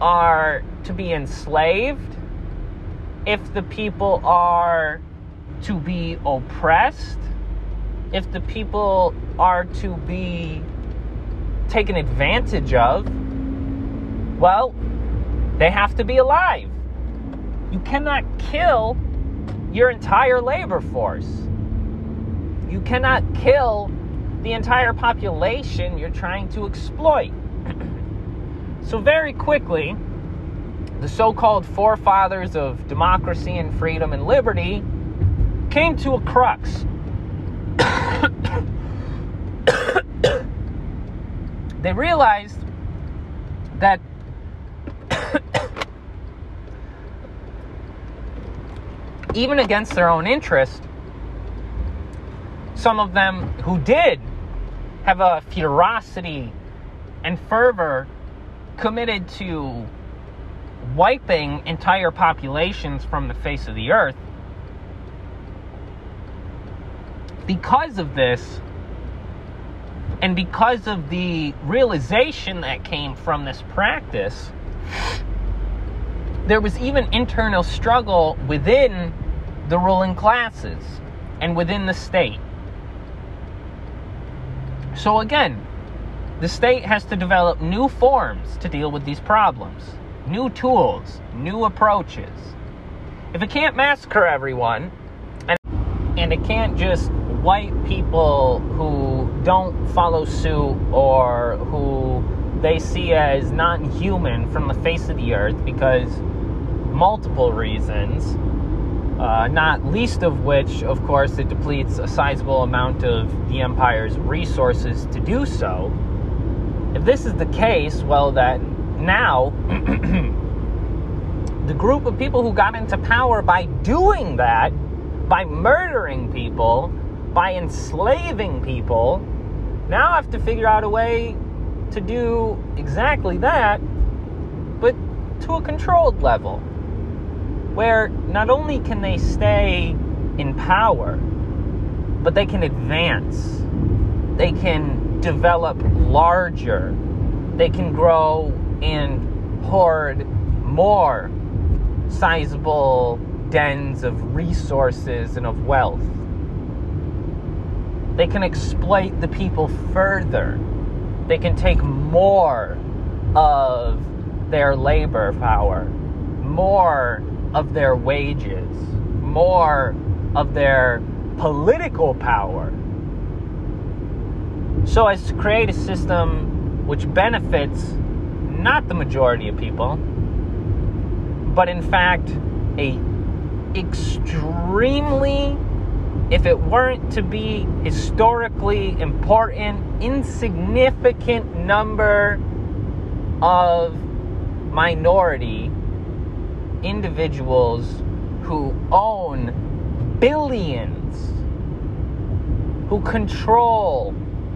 are to be enslaved, if the people are to be oppressed, if the people are to be taken advantage of, well, they have to be alive. You cannot kill your entire labor force. You cannot kill the entire population you're trying to exploit. so, very quickly, the so called forefathers of democracy and freedom and liberty came to a crux. they realized that even against their own interest, some of them who did have a ferocity and fervor committed to wiping entire populations from the face of the earth. Because of this, and because of the realization that came from this practice, there was even internal struggle within the ruling classes and within the state. So, again, the state has to develop new forms to deal with these problems, new tools, new approaches. If it can't massacre everyone, and, and it can't just wipe people who don't follow suit or who they see as non human from the face of the earth because multiple reasons Uh, not least of which, of course, it depletes a sizable amount of the empire's resources to do so. If this is the case, well, then now the group of people who got into power by doing that, by murdering people, by enslaving people, now have to figure out a way to do exactly that, but to a controlled level where not only can they stay in power, but they can advance. They can develop larger. They can grow and hoard more sizable dens of resources and of wealth. They can exploit the people further. They can take more of their labor power, more of their wages, more of their political power, so as to create a system which benefits not the majority of people, but in fact a extremely if it weren't to be historically important insignificant number of minority individuals who own billions, who control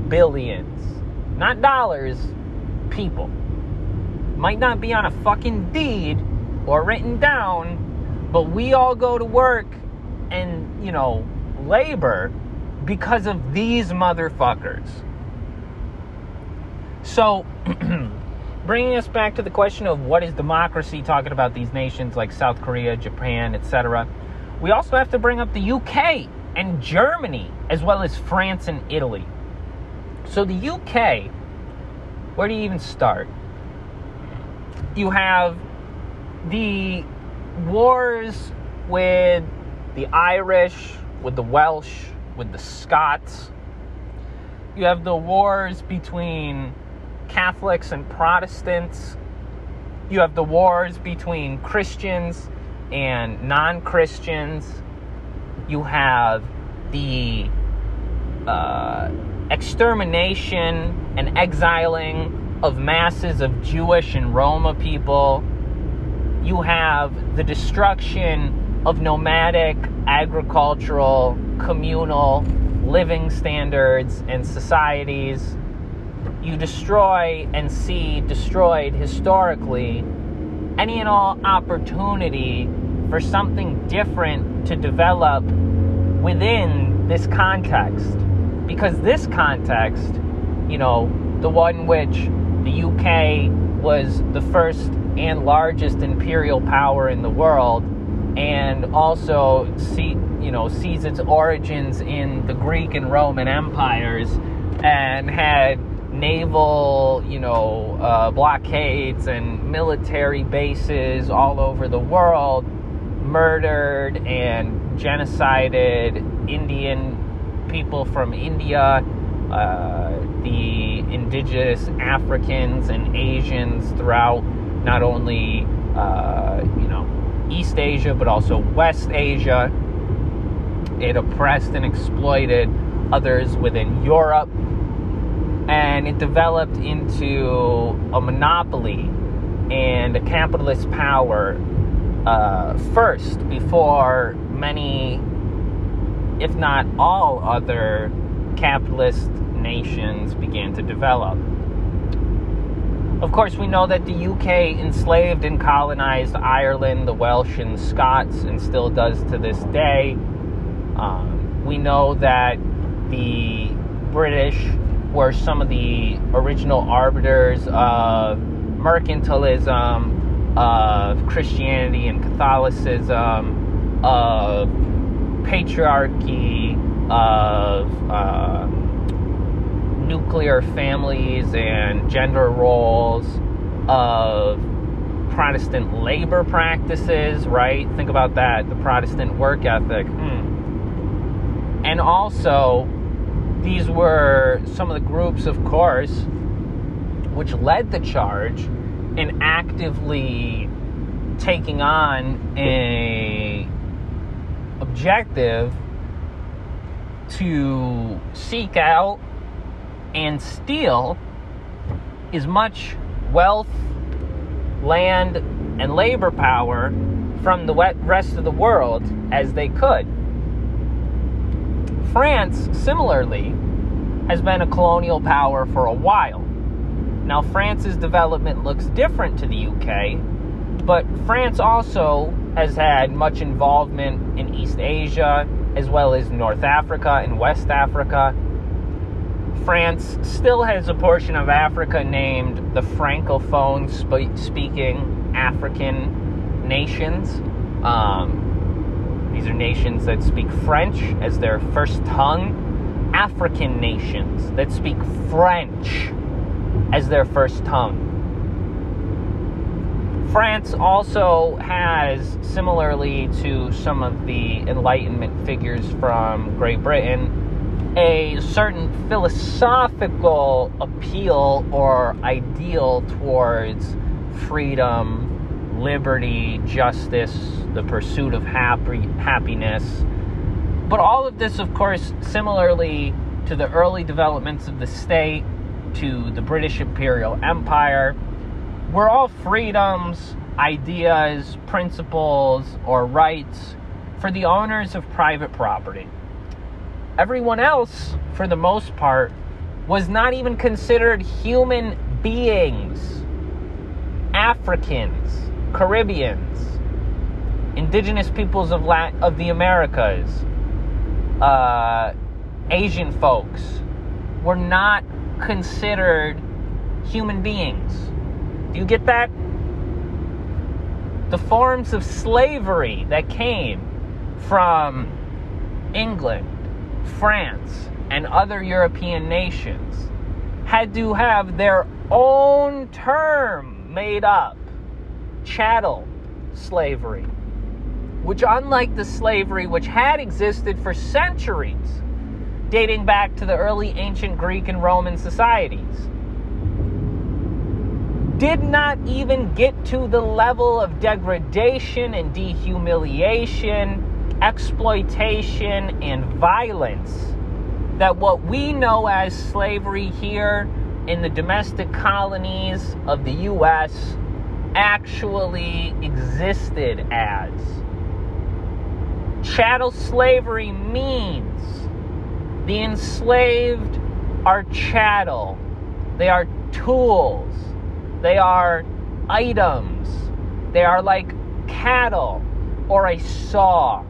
billions, not dollars, people. Might not be on a fucking deed or written down, but we all go to work and, you know, labor because of these motherfuckers. So, bringing us back to the question of what is democracy, talking about these nations like South Korea, Japan, etc., we also have to bring up the UK and Germany, as well as France and Italy. So, the UK, where do you even start? You have the wars with the Irish, with the Welsh, with the Scots. You have the wars between Catholics and Protestants. You have the wars between Christians and non Christians. You have the uh, extermination and exiling of masses of Jewish and Roma people. You have the destruction of nomadic, agricultural, communal living standards and societies you destroy and see destroyed historically any and all opportunity for something different to develop within this context. Because this context, you know, the one which the UK was the first and largest imperial power in the world, and also see, you know, sees its origins in the Greek and Roman empires, and had naval, you know, uh, blockades and military bases all over the world, murdered and genocided Indian people from India, uh, the indigenous Africans and Asians throughout not only, uh, you know, East Asia, but also West Asia. It oppressed and exploited others within Europe and it developed into a monopoly and a capitalist power uh, first before many, if not all, other capitalist nations began to develop. Of course, we know that the UK enslaved and colonized Ireland, the Welsh, and Scots, and still does to this day. Um, we know that the British were some of the original arbiters of mercantilism, of Christianity and Catholicism, of patriarchy, of uh, nuclear families and gender roles, of Protestant labor practices, right? Think about that, the Protestant work ethic. Hmm. And also these were some of the groups, of course, which led the charge in actively taking on a objective to seek out and steal as much wealth, land, and labor power from the rest of the world as they could. France, similarly, has been a colonial power for a while. Now, France's development looks different to the UK, but France also has had much involvement in East Asia, as well as North Africa and West Africa. France still has a portion of Africa named the Francophone speaking African nations. Um, these are nations that speak French as their first tongue. African nations that speak French as their first tongue. France also has, similarly to some of the Enlightenment figures from Great Britain, a certain philosophical appeal or ideal towards freedom, liberty, justice, the pursuit of happy, happiness. But all of this, of course, similarly to the early developments of the state, to the British Imperial Empire, we're all freedoms, ideas, principles, or rights for the owners of private property. Everyone else, for the most part, was not even considered human beings. Africans, Caribbeans, indigenous peoples of, of the Americas, uh, Asian folks were not considered human beings. Do you get that? The forms of slavery that came from England, France, and other European nations had to have their own term made up. Chattel slavery, which, unlike the slavery which had existed for centuries, dating back to the early ancient Greek and Roman societies, did not even get to the level of degradation and dehumiliation, exploitation, and violence that what we know as slavery here in the domestic colonies of the U.S. actually existed as. Chattel slavery means the enslaved are chattel, they are tools they are items. They are like cattle or a saw,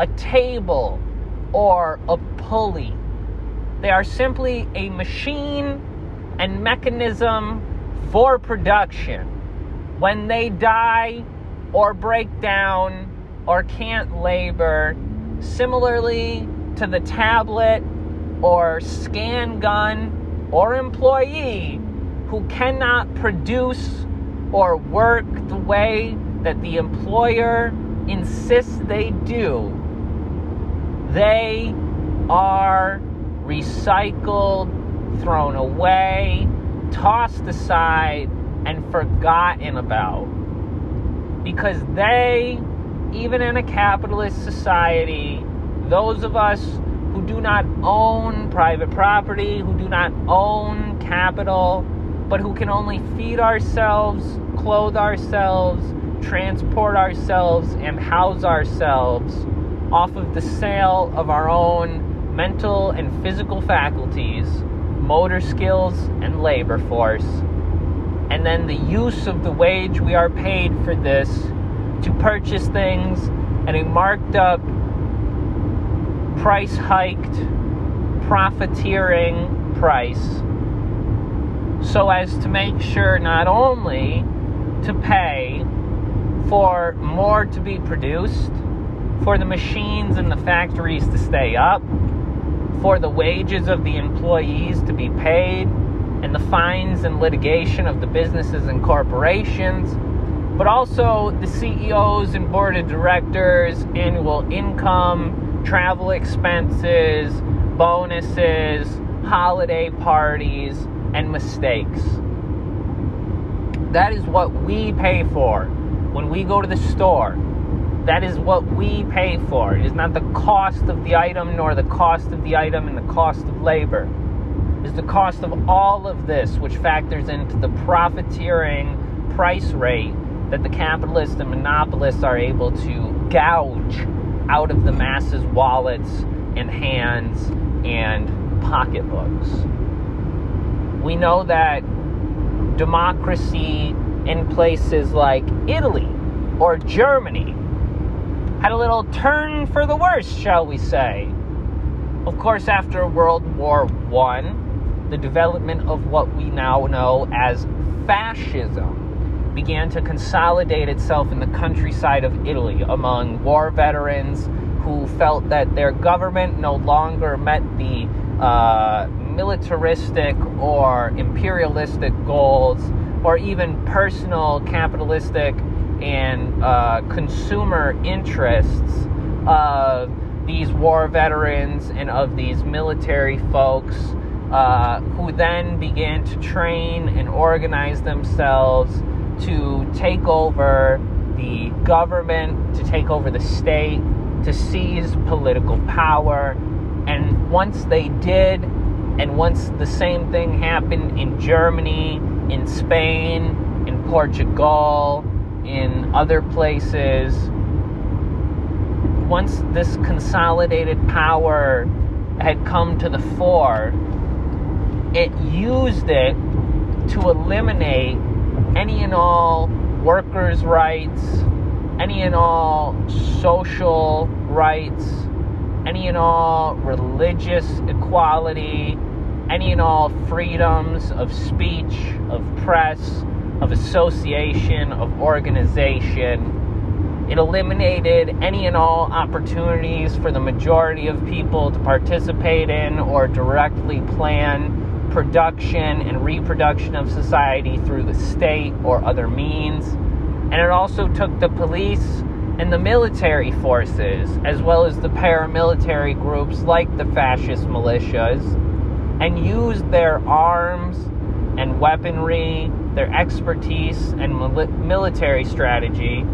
a table or a pulley. They are simply a machine and mechanism for production. When they die or break down or can't labor, similarly to the tablet or scan gun or employee who cannot produce or work the way that the employer insists they do, they are recycled, thrown away, tossed aside, and forgotten about. Because they, even in a capitalist society, those of us who do not own private property, who do not own capital, but who can only feed ourselves, clothe ourselves, transport ourselves, and house ourselves off of the sale of our own mental and physical faculties, motor skills, and labor force. And then the use of the wage we are paid for this to purchase things at a marked up, price hiked, profiteering price so as to make sure not only to pay for more to be produced, for the machines and the factories to stay up, for the wages of the employees to be paid, and the fines and litigation of the businesses and corporations, but also the CEOs and board of directors' annual income, travel expenses, bonuses, holiday parties and mistakes. That is what we pay for when we go to the store. That is what we pay for. It is not the cost of the item, nor the cost of the item and the cost of labor. It is the cost of all of this, which factors into the profiteering price rate that the capitalists and monopolists are able to gouge out of the masses' wallets and hands and pocketbooks. We know that democracy in places like Italy or Germany had a little turn for the worse, shall we say. Of course, after World War I, the development of what we now know as fascism began to consolidate itself in the countryside of Italy among war veterans who felt that their government no longer met the uh, militaristic or imperialistic goals or even personal capitalistic and uh, consumer interests of these war veterans and of these military folks uh, who then began to train and organize themselves to take over the government, to take over the state, to seize political power. And once they did, and once the same thing happened in Germany, in Spain, in Portugal, in other places, once this consolidated power had come to the fore, it used it to eliminate any and all workers' rights, any and all social rights, any and all religious equality, any and all freedoms of speech, of press, of association, of organization. It eliminated any and all opportunities for the majority of people to participate in or directly plan production and reproduction of society through the state or other means. And it also took the police and the military forces, as well as the paramilitary groups like the fascist militias, and used their arms and weaponry, their expertise and military strategy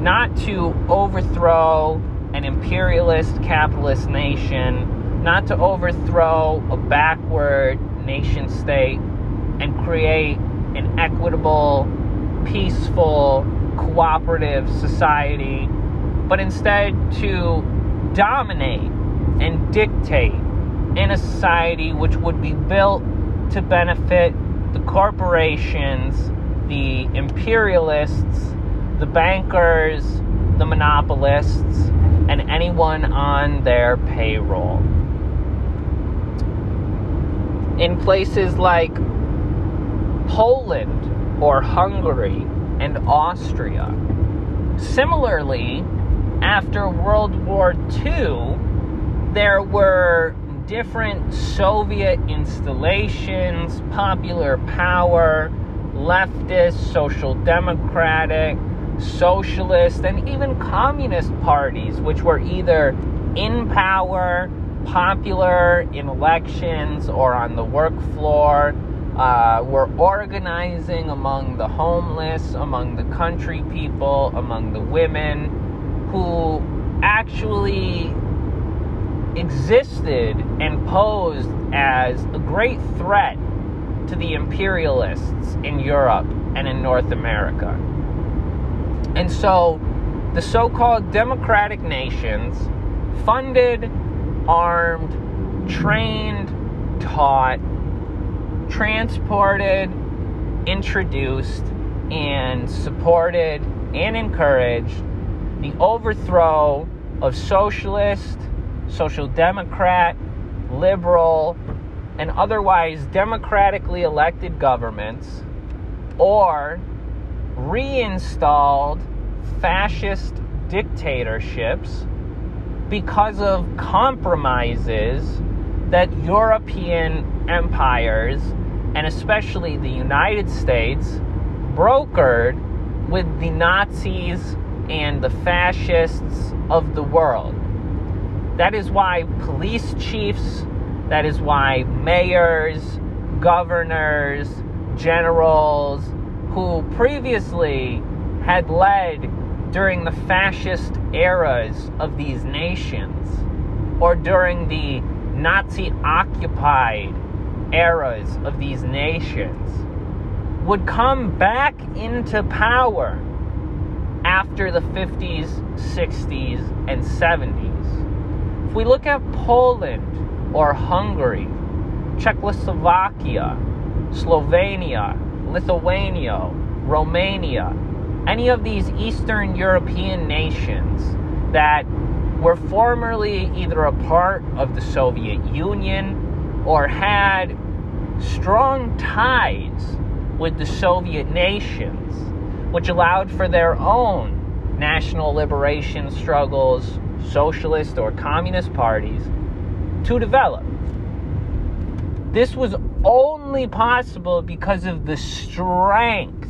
not to overthrow an imperialist capitalist nation, not to overthrow a backward nation state and create an equitable, peaceful, cooperative society, but instead to dominate and dictate in a society which would be built to benefit the corporations, the imperialists, the bankers, the monopolists, and anyone on their payroll in places like Poland or Hungary and Austria. Similarly, after World War II, there were different Soviet installations, popular power, leftist, social democratic, socialist, and even communist parties, which were either in power popular in elections or on the work floor. Uh, we're organizing among the homeless, among the country people, among the women who actually existed and posed as a great threat to the imperialists in Europe and in North America. And so the so called democratic nations funded armed, trained, taught, transported, introduced, and supported and encouraged the overthrow of socialist, social democrat, liberal, and otherwise democratically elected governments or reinstalled fascist dictatorships because of compromises that European empires, and especially the United States, brokered with the Nazis and the fascists of the world. That is why police chiefs, that is why mayors, governors, generals who previously had led during the fascist eras of these nations or during the Nazi occupied eras of these nations would come back into power after the 50s, 60s, and 70s. If we look at Poland or Hungary, Czechoslovakia, Slovenia, Lithuania, Romania, any of these Eastern European nations that were formerly either a part of the Soviet Union or had strong ties with the Soviet nations, which allowed for their own national liberation struggles, socialist or communist parties to develop. This was only possible because of the strength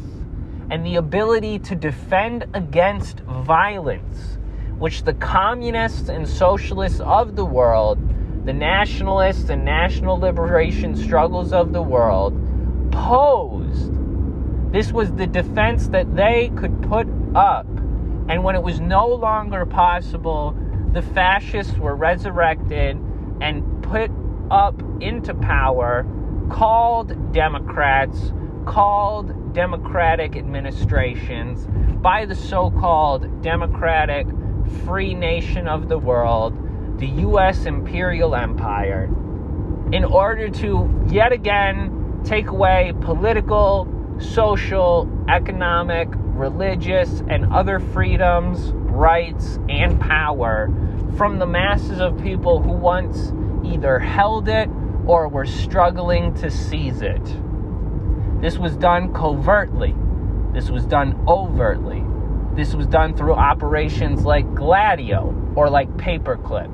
and the ability to defend against violence, which the communists and socialists of the world, the nationalists and national liberation struggles of the world, posed. This was the defense that they could put up. And when it was no longer possible, the fascists were resurrected and put up into power, called Democrats, called Democratic administrations by the so called Democratic Free Nation of the World, the U.S. Imperial Empire, in order to yet again take away political, social, economic, religious, and other freedoms, rights, and power from the masses of people who once either held it or were struggling to seize it. This was done covertly. This was done overtly. This was done through operations like Gladio or like Paperclip.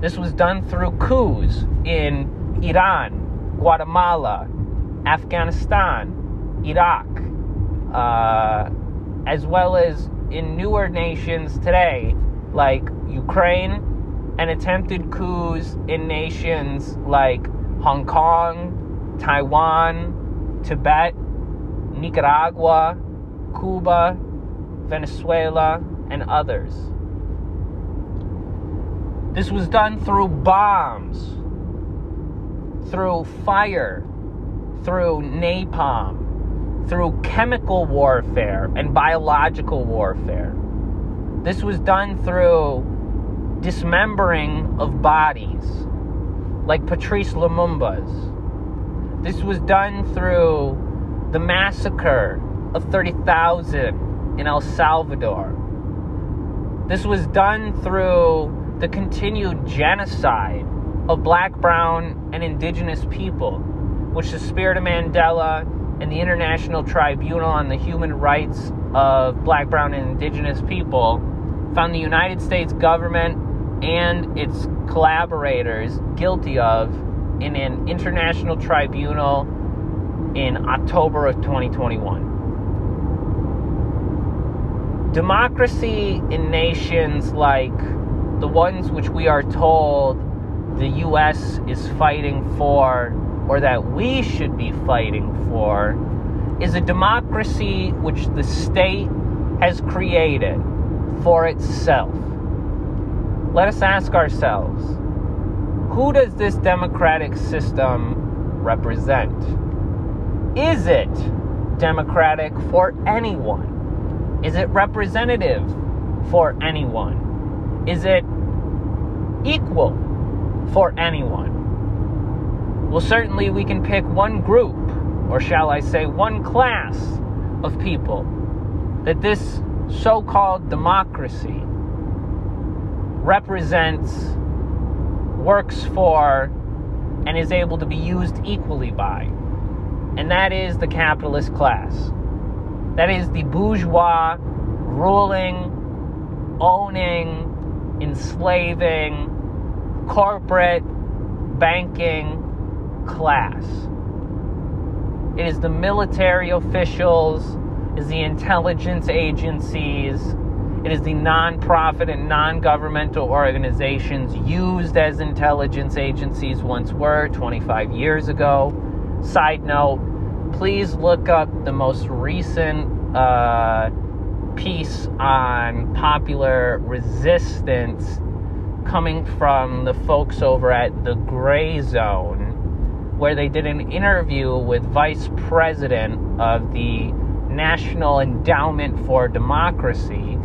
This was done through coups in Iran, Guatemala, Afghanistan, Iraq, uh, as well as in newer nations today like Ukraine and attempted coups in nations like Hong Kong, Taiwan, Tibet, Nicaragua, Cuba, Venezuela, and others. This was done through bombs, through fire, through napalm, through chemical warfare and biological warfare. This was done through dismembering of bodies, like Patrice Lumumba's. This was done through the massacre of 30,000 in El Salvador. This was done through the continued genocide of black, brown, and indigenous people which the Spirit of Mandela and the International Tribunal on the Human Rights of Black, Brown, and Indigenous People found the United States government and its collaborators guilty of in an international tribunal in October of 2021. Democracy in nations like the ones which we are told the U.S. is fighting for or that we should be fighting for is a democracy which the state has created for itself. Let us ask ourselves who does this democratic system represent? Is it democratic for anyone? Is it representative for anyone? Is it equal for anyone? Well, certainly we can pick one group, or shall I say, one class of people that this so called democracy represents, works for, and is able to be used equally by. And that is the capitalist class. That is the bourgeois ruling, owning, enslaving, corporate, banking, class. It is the military officials, is the intelligence agencies, it is the nonprofit and non governmental organizations used as intelligence agencies once were 25 years ago. Side note, please look up the most recent uh, piece on popular resistance coming from the folks over at the Gray Zone, where they did an interview with Vice President of the National Endowment for Democracy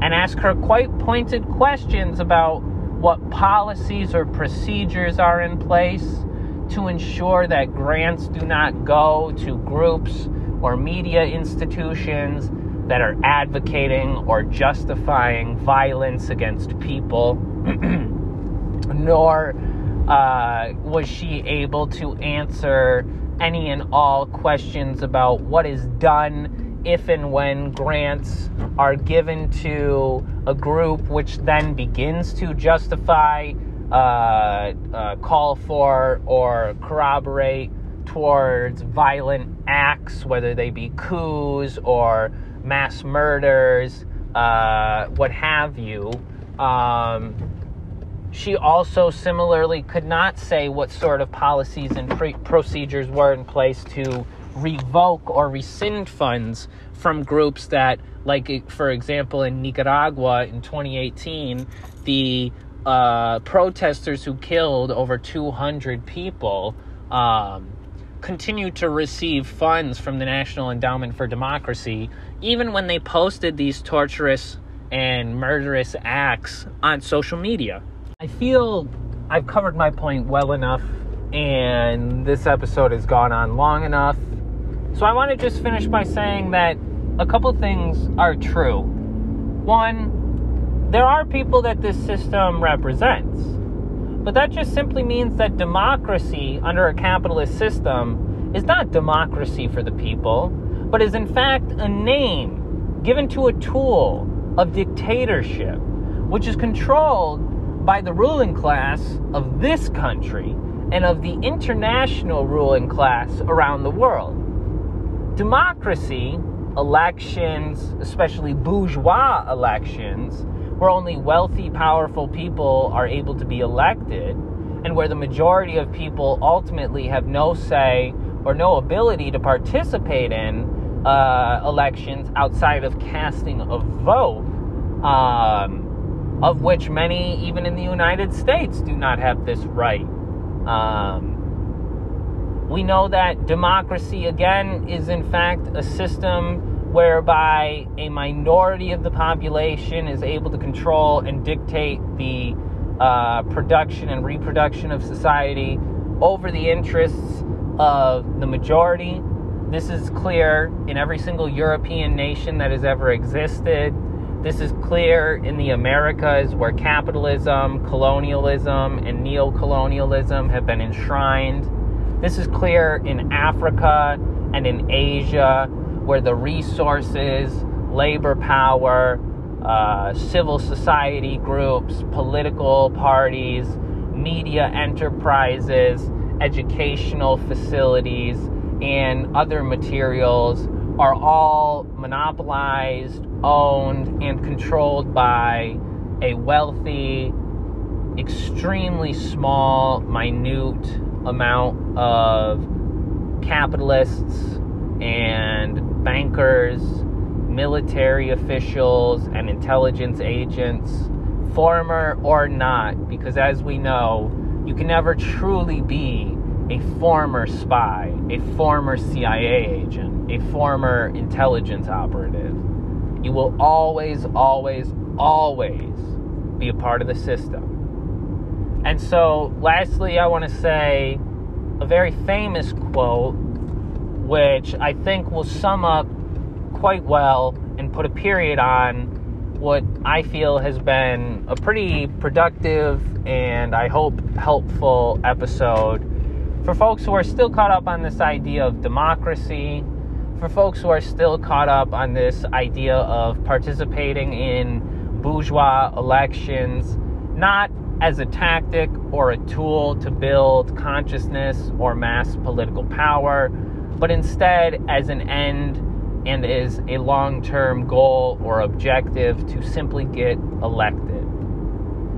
and asked her quite pointed questions about what policies or procedures are in place to ensure that grants do not go to groups or media institutions that are advocating or justifying violence against people, nor uh, was she able to answer any and all questions about what is done if and when grants are given to a group, which then begins to justify, uh, uh, call for, or corroborate towards violent acts, whether they be coups or mass murders, uh, what have you. Um, she also similarly could not say what sort of policies and pre- procedures were in place to revoke or rescind funds from groups that, like, for example, in Nicaragua in 2018, the uh, protesters who killed over 200 people um, continue to receive funds from the National Endowment for Democracy, even when they posted these torturous and murderous acts on social media. I feel I've covered my point well enough, and this episode has gone on long enough. So I want to just finish by saying that a couple things are true. One, there are people that this system represents. But that just simply means that democracy under a capitalist system is not democracy for the people, but is in fact a name given to a tool of dictatorship, which is controlled by the ruling class of this country and of the international ruling class around the world. Democracy, elections, especially bourgeois elections, where only wealthy, powerful people are able to be elected, and where the majority of people ultimately have no say or no ability to participate in uh, elections outside of casting a vote, um, of which many, even in the United States, do not have this right. Um, we know that democracy, again, is in fact a system whereby a minority of the population is able to control and dictate the uh, production and reproduction of society over the interests of the majority. This is clear in every single European nation that has ever existed. This is clear in the Americas where capitalism, colonialism, and neo-colonialism have been enshrined. This is clear in Africa and in Asia where the resources, labor power, uh, civil society groups, political parties, media enterprises, educational facilities, and other materials are all monopolized, owned, and controlled by a wealthy, extremely small, minute amount of capitalists and bankers, military officials, and intelligence agents, former or not, because as we know, you can never truly be a former spy, a former CIA agent, a former intelligence operative. You will always, always, always be a part of the system. And so, lastly, I want to say a very famous quote which I think will sum up quite well and put a period on what I feel has been a pretty productive and I hope helpful episode for folks who are still caught up on this idea of democracy, for folks who are still caught up on this idea of participating in bourgeois elections, not as a tactic or a tool to build consciousness or mass political power but instead as an end and as a long term goal or objective to simply get elected.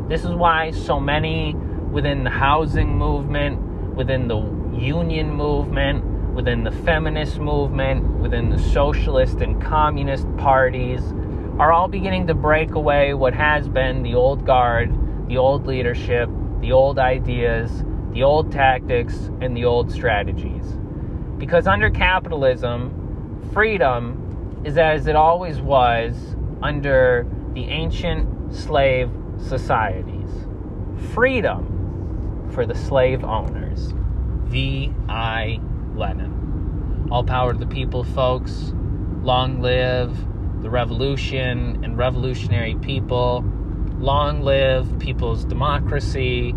This is why so many within the housing movement, within the union movement, within the feminist movement, within the socialist and communist parties, are all beginning to break away what has been the old guard, the old leadership, the old ideas, the old tactics, and the old strategies. Because under capitalism, freedom is as it always was under the ancient slave societies. Freedom for the slave owners. V.I. Lenin. All power to the people, folks. Long live the revolution and revolutionary people. Long live people's democracy.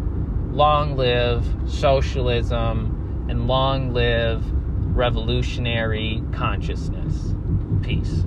Long live socialism. And long live revolutionary consciousness. Peace.